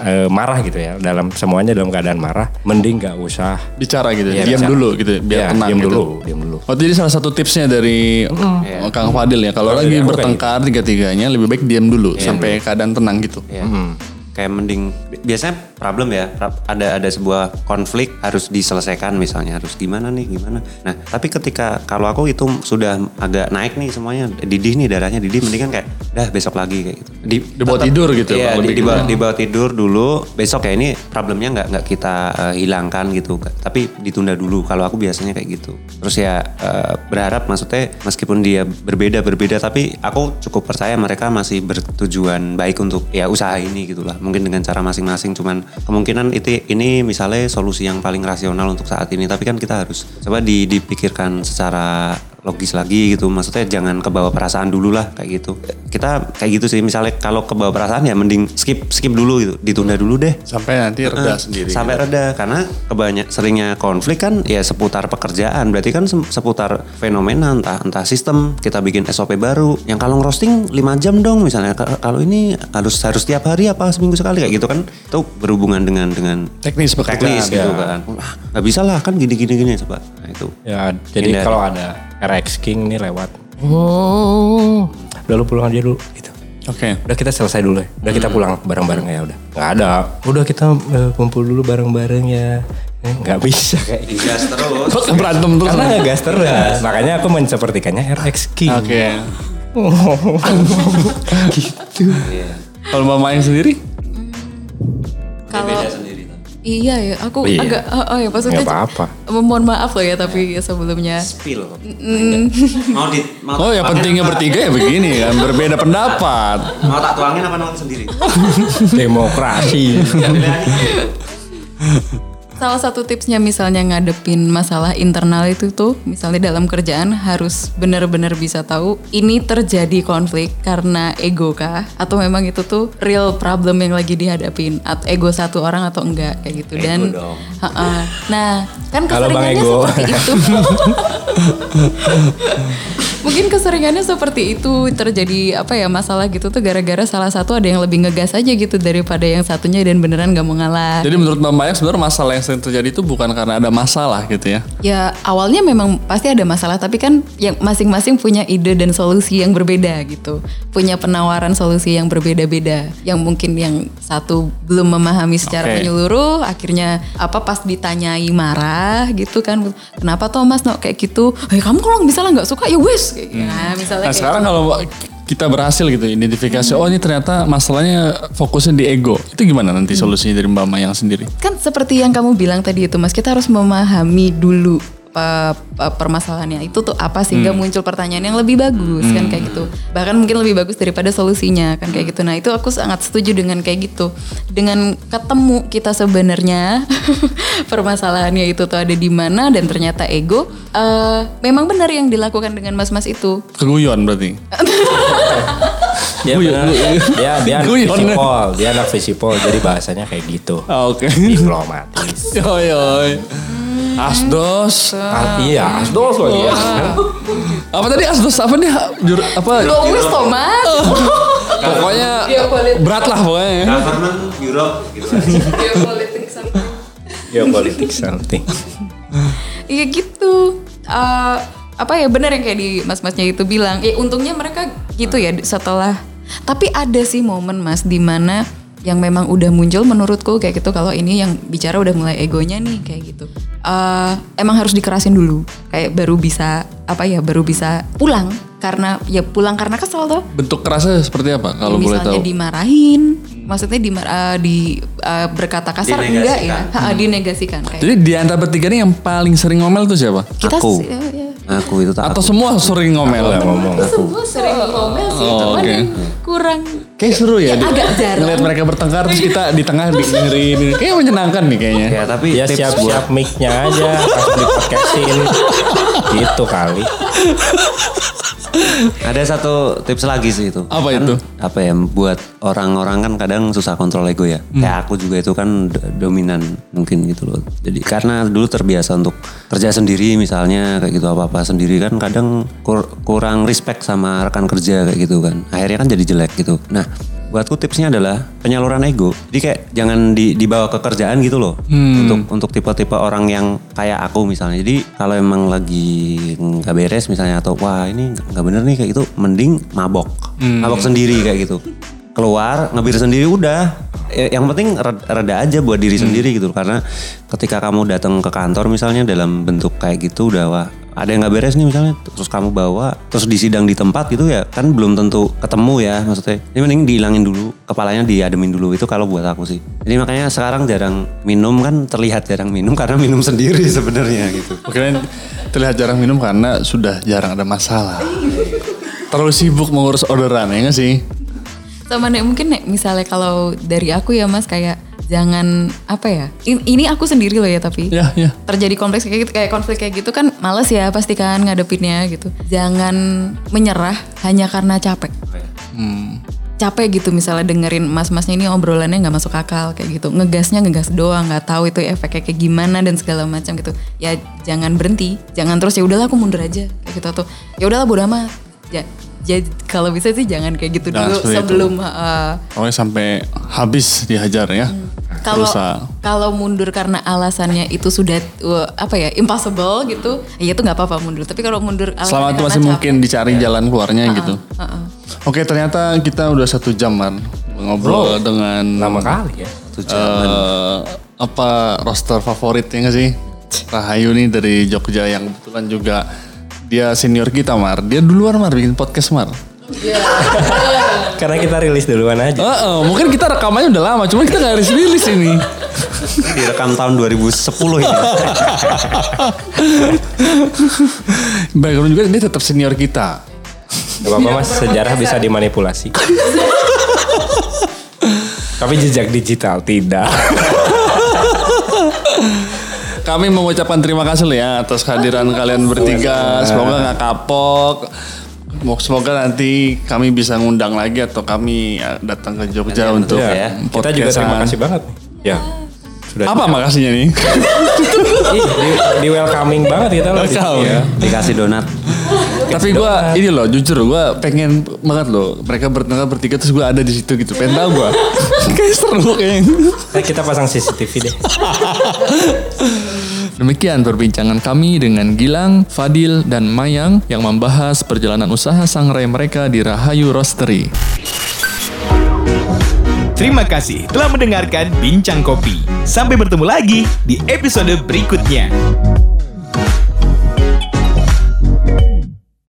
eh, marah gitu ya dalam semuanya dalam keadaan marah, mending nggak usah Bicara gitu, Iya, diam bicara. dulu gitu, biar Iya, tenang diam gitu. dulu, diam dulu. Oh, jadi salah satu tipsnya dari oh, Kang Fadil ya, kalau Kalau lagi bertengkar tiga-tiganya lebih baik diam dulu sampai keadaan tenang gitu. Ya. Kayak mending bi- biasanya problem ya ada ada sebuah konflik harus diselesaikan misalnya harus gimana nih gimana. Nah tapi ketika kalau aku itu sudah agak naik nih semuanya didih nih darahnya didih mending kan kayak dah besok lagi kayak gitu. Di, Dibawa tidur gitu, Iya Bang, di, dibawa, dibawa tidur dulu besok kayak ini problemnya nggak nggak kita eh, hilangkan gitu tapi ditunda dulu kalau aku biasanya kayak gitu. Terus ya eh, berharap maksudnya meskipun dia berbeda berbeda tapi aku cukup percaya mereka masih bertujuan baik untuk ya usaha ini gitu lah mungkin dengan cara masing-masing cuman kemungkinan itu ini misalnya solusi yang paling rasional untuk saat ini. Tapi kan kita harus coba di- dipikirkan secara logis lagi gitu maksudnya jangan kebawa perasaan dulu lah kayak gitu kita kayak gitu sih misalnya kalau kebawa perasaan ya mending skip skip dulu gitu ditunda dulu deh Sampai nanti reda Eh, sendiri. Sampai reda karena kebanyak seringnya konflik kan ya seputar pekerjaan. Berarti kan seputar fenomena entah entah sistem kita bikin SOP baru yang kalau ngerosting 5 jam dong misalnya Ka- kalau ini harus harus tiap hari apa seminggu sekali kayak gitu kan itu berhubungan dengan dengan Teknis pekerjaan. teknis gitu ya. kan. Nggak bisa lah kan gini gini gini coba. Nah, itu. Ya, jadi Hindari. kalau ada RX King nih lewat, oh, udah lu pulang aja dulu gitu. Oke. Udah kita selesai dulu ya. Udah kita pulang bareng-bareng ya udah. Nggak ada. Udah kita eh, kumpul dulu bareng-bareng ya. Eh, Nggak bisa kayak gitu. Gas terus. Kok berantem terus? Karena gas terus. Makanya aku mensepertikannya RX King. Oke. (laughs) gitu. Kalau Mbak Mayang sendiri? Kalau Iya ya, aku Oh, iya. agak oh, oh ya maksudnya Nggak apa-apa. Mohon maaf loh ya tapi sebelumnya Spill. mau di mau Oh ya pentingnya apa? bertiga ya begini (laughs) kan, berbeda pendapat. Mau tak tuangin apa nonton sendiri? Demokrasi. (laughs) Salah satu tipsnya misalnya ngadepin masalah internal itu tuh, misalnya dalam kerjaan harus benar-benar bisa tahu ini terjadi konflik karena ego kah? Atau memang itu tuh real problem yang lagi dihadapin? Atau ego satu orang atau enggak kayak gitu. Dan dong. Ha-ha. nah kan keseringannya Ego. seperti itu. (laughs) Mungkin keseringannya seperti itu terjadi apa ya masalah gitu tuh gara-gara salah satu ada yang lebih ngegas aja gitu daripada yang satunya dan beneran gak mau ngalah. Jadi menurut Mbak Mayang sebenarnya masalah yang sering terjadi itu bukan karena ada masalah gitu ya. Ya awalnya memang pasti ada masalah tapi kan yang masing-masing punya ide dan solusi yang berbeda gitu. Punya penawaran solusi yang berbeda-beda. Yang mungkin yang satu belum memahami secara Oke. menyeluruh akhirnya apa pas ditanyai marah gitu kan. Kenapa Thomas no kayak gitu? Eh kamu kalau misalnya nggak suka ya wes. Kayak gitu. Nah misalnya Nah kayak sekarang kalau kita berhasil gitu identifikasi oh ini ternyata masalahnya fokusnya di ego. Itu gimana nanti solusinya dari Mbak Mayang sendiri? Kan seperti yang kamu bilang tadi itu Mas, kita harus memahami dulu pe- pe- permasalahannya itu tuh apa sehingga muncul pertanyaan yang lebih bagus kan kayak gitu. Bahkan mungkin lebih bagus daripada solusinya kan kayak gitu. Nah, itu aku sangat setuju dengan kayak gitu. Dengan ketemu kita sebenarnya (laughs) permasalahannya itu tuh ada di mana dan ternyata ego eh, memang benar yang dilakukan dengan mas-mas itu. Keguyon berarti. Dia benar. Dia dia visipol, dia anak visipol jadi bahasanya kayak gitu. Ah, Oke. Diplomatis. (laughs) Yoi, yoi. Asdos. Ah, iya, asdos lagi ya. Apa tadi asdos apa nih? Jur, apa? Lo wis tomat. Pokoknya (laughs) Geopolitik. berat lah pokoknya. Government Europe gitu. Geopolitik (laughs) something. Geopolitik something. Iya gitu. Eh, apa ya benar yang kayak di mas-masnya itu bilang. Ya untungnya mereka gitu ya setelah. Tapi ada sih momen mas di mana yang memang udah muncul menurutku kayak gitu kalau ini yang bicara udah mulai egonya nih kayak gitu. Eh, emang harus dikerasin dulu. Kayak baru bisa apa ya baru bisa pulang karena ya pulang karena kesel tuh. Bentuk kerasnya seperti apa kalau boleh misalnya tahu? dimarahin, maksudnya di, di eh, berkata kasar enggak ya, Ha, dinegasikan kayak. Jadi di antara bertiga ini yang paling sering ngomel tuh siapa? Kita Aku. sih, ya, ya. Aku itu tak Atau semua sering ngomel? Nggak ngomong. Semua sering ngomel sih, Oh, cuman oke. yang kurang Kayak seru ya, Ya, di- agak jarang. ngeliat mereka bertengkar terus kita di tengah dengerin. Kayak menyenangkan nih kayaknya. Ya tapi Ya siap-siap mic-nya aja langsung di podcastin. (laughs) Gitu kali. Ada satu tips lagi sih itu. Apa Kan itu? Apa ya buat orang-orang kan kadang susah kontrol ego ya. Kayak aku juga itu kan do- dominan mungkin gitu loh. Jadi karena dulu terbiasa untuk kerja sendiri misalnya kayak gitu apa-apa sendiri kan kadang kur- kurang respect sama rekan kerja kayak gitu kan. Akhirnya kan jadi jelek gitu. Nah, buatku tipsnya adalah penyaluran ego. Jadi kayak jangan di- dibawa ke kerjaan gitu loh. Untuk untuk tipe-tipe orang yang kayak aku misalnya. Jadi kalau emang lagi nggak beres misalnya atau wah ini nggak bener nih kayak gitu, mending mabok, mabok sendiri kayak gitu. Keluar ngebir sendiri udah. Eh, Yang penting red- reda aja buat diri sendiri gitu. Karena ketika kamu datang ke kantor misalnya dalam bentuk kayak gitu udah wah ada yang nggak beres nih misalnya terus kamu bawa terus disidang di tempat gitu ya kan belum tentu ketemu ya maksudnya ini mending dihilangin dulu kepalanya diademin dulu itu kalau buat aku sih jadi makanya sekarang jarang minum kan terlihat jarang minum (laughs) karena minum sendiri sebenarnya gitu Mungkin terlihat jarang minum karena sudah jarang ada masalah. Terlalu sibuk mengurus orderan ya nggak sih? sama nek mungkin nek misalnya kalau dari aku ya mas kayak jangan apa ya in- ini aku sendiri loh ya tapi Ya, ya. terjadi kompleks kayak gitu kayak konflik kayak gitu kan males ya pasti kan ngadepinnya gitu. Jangan menyerah hanya karena capek. Hmm. capek gitu misalnya dengerin mas-masnya ini obrolannya nggak masuk akal kayak gitu. Ngegasnya ngegas doang nggak tahu itu efeknya kayak gimana dan segala macam gitu. Ya jangan berhenti jangan terus ya udahlah aku mundur aja kayak gitu. Tuh ya udahlah bodo amat. Ya, ya kalau bisa sih jangan kayak gitu Jangan dulu seperti itu. sebelum uh, Pokoknya sampai habis dihajar ya. kalau Berusaha. kalau mundur karena alasannya itu sudah uh, apa ya impossible gitu ya itu nggak apa-apa mundur tapi kalau mundur Selama alasannya itu masih mungkin dicari jalan keluarnya gitu. capek, uh-uh. Oke ternyata kita udah satu jam man ngobrol dengan Lama kali ya. eh, apa roster favoritnya sih? Rahayu nih dari Jogja yang kebetulan juga dia senior kita Mar. Dia duluan Mar bikin podcast Mar. (laughs) Karena kita rilis duluan aja. Eh, eh, mungkin kita rekamannya udah lama, cuma kita nggak rilis-rilis ini. direkam tahun 2010 ini (laughs) Background juga dia tetap senior kita. Gak apa-apa mas, sejarah bisa dimanipulasi. (laughs) Tapi jejak digital tidak. Kami mengucapkan terima kasih ya atas kehadiran kalian bertiga. Semoga nggak kapok. Semoga nanti kami bisa ngundang lagi atau kami ya, datang ke Jogja untuk ya. Kita juga terima kasih banget. Ya. Sudah Apa makasihnya nih? Ih, di, di welcoming banget kita loh. ya. dikasih donat Tapi gue ini loh jujur gue pengen banget loh mereka bertengkar bertiga terus gue ada di situ gitu. Pengen tahu gue. (laughs) Kayak seru kayaknya. Nah, kita pasang CCTV deh. (laughs) Demikian perbincangan kami dengan Gilang, Fadil, dan Mayang yang membahas perjalanan usaha sangrai mereka di Rahayu Roastery. Terima kasih telah mendengarkan Bincang Kopi. Sampai bertemu lagi di episode berikutnya.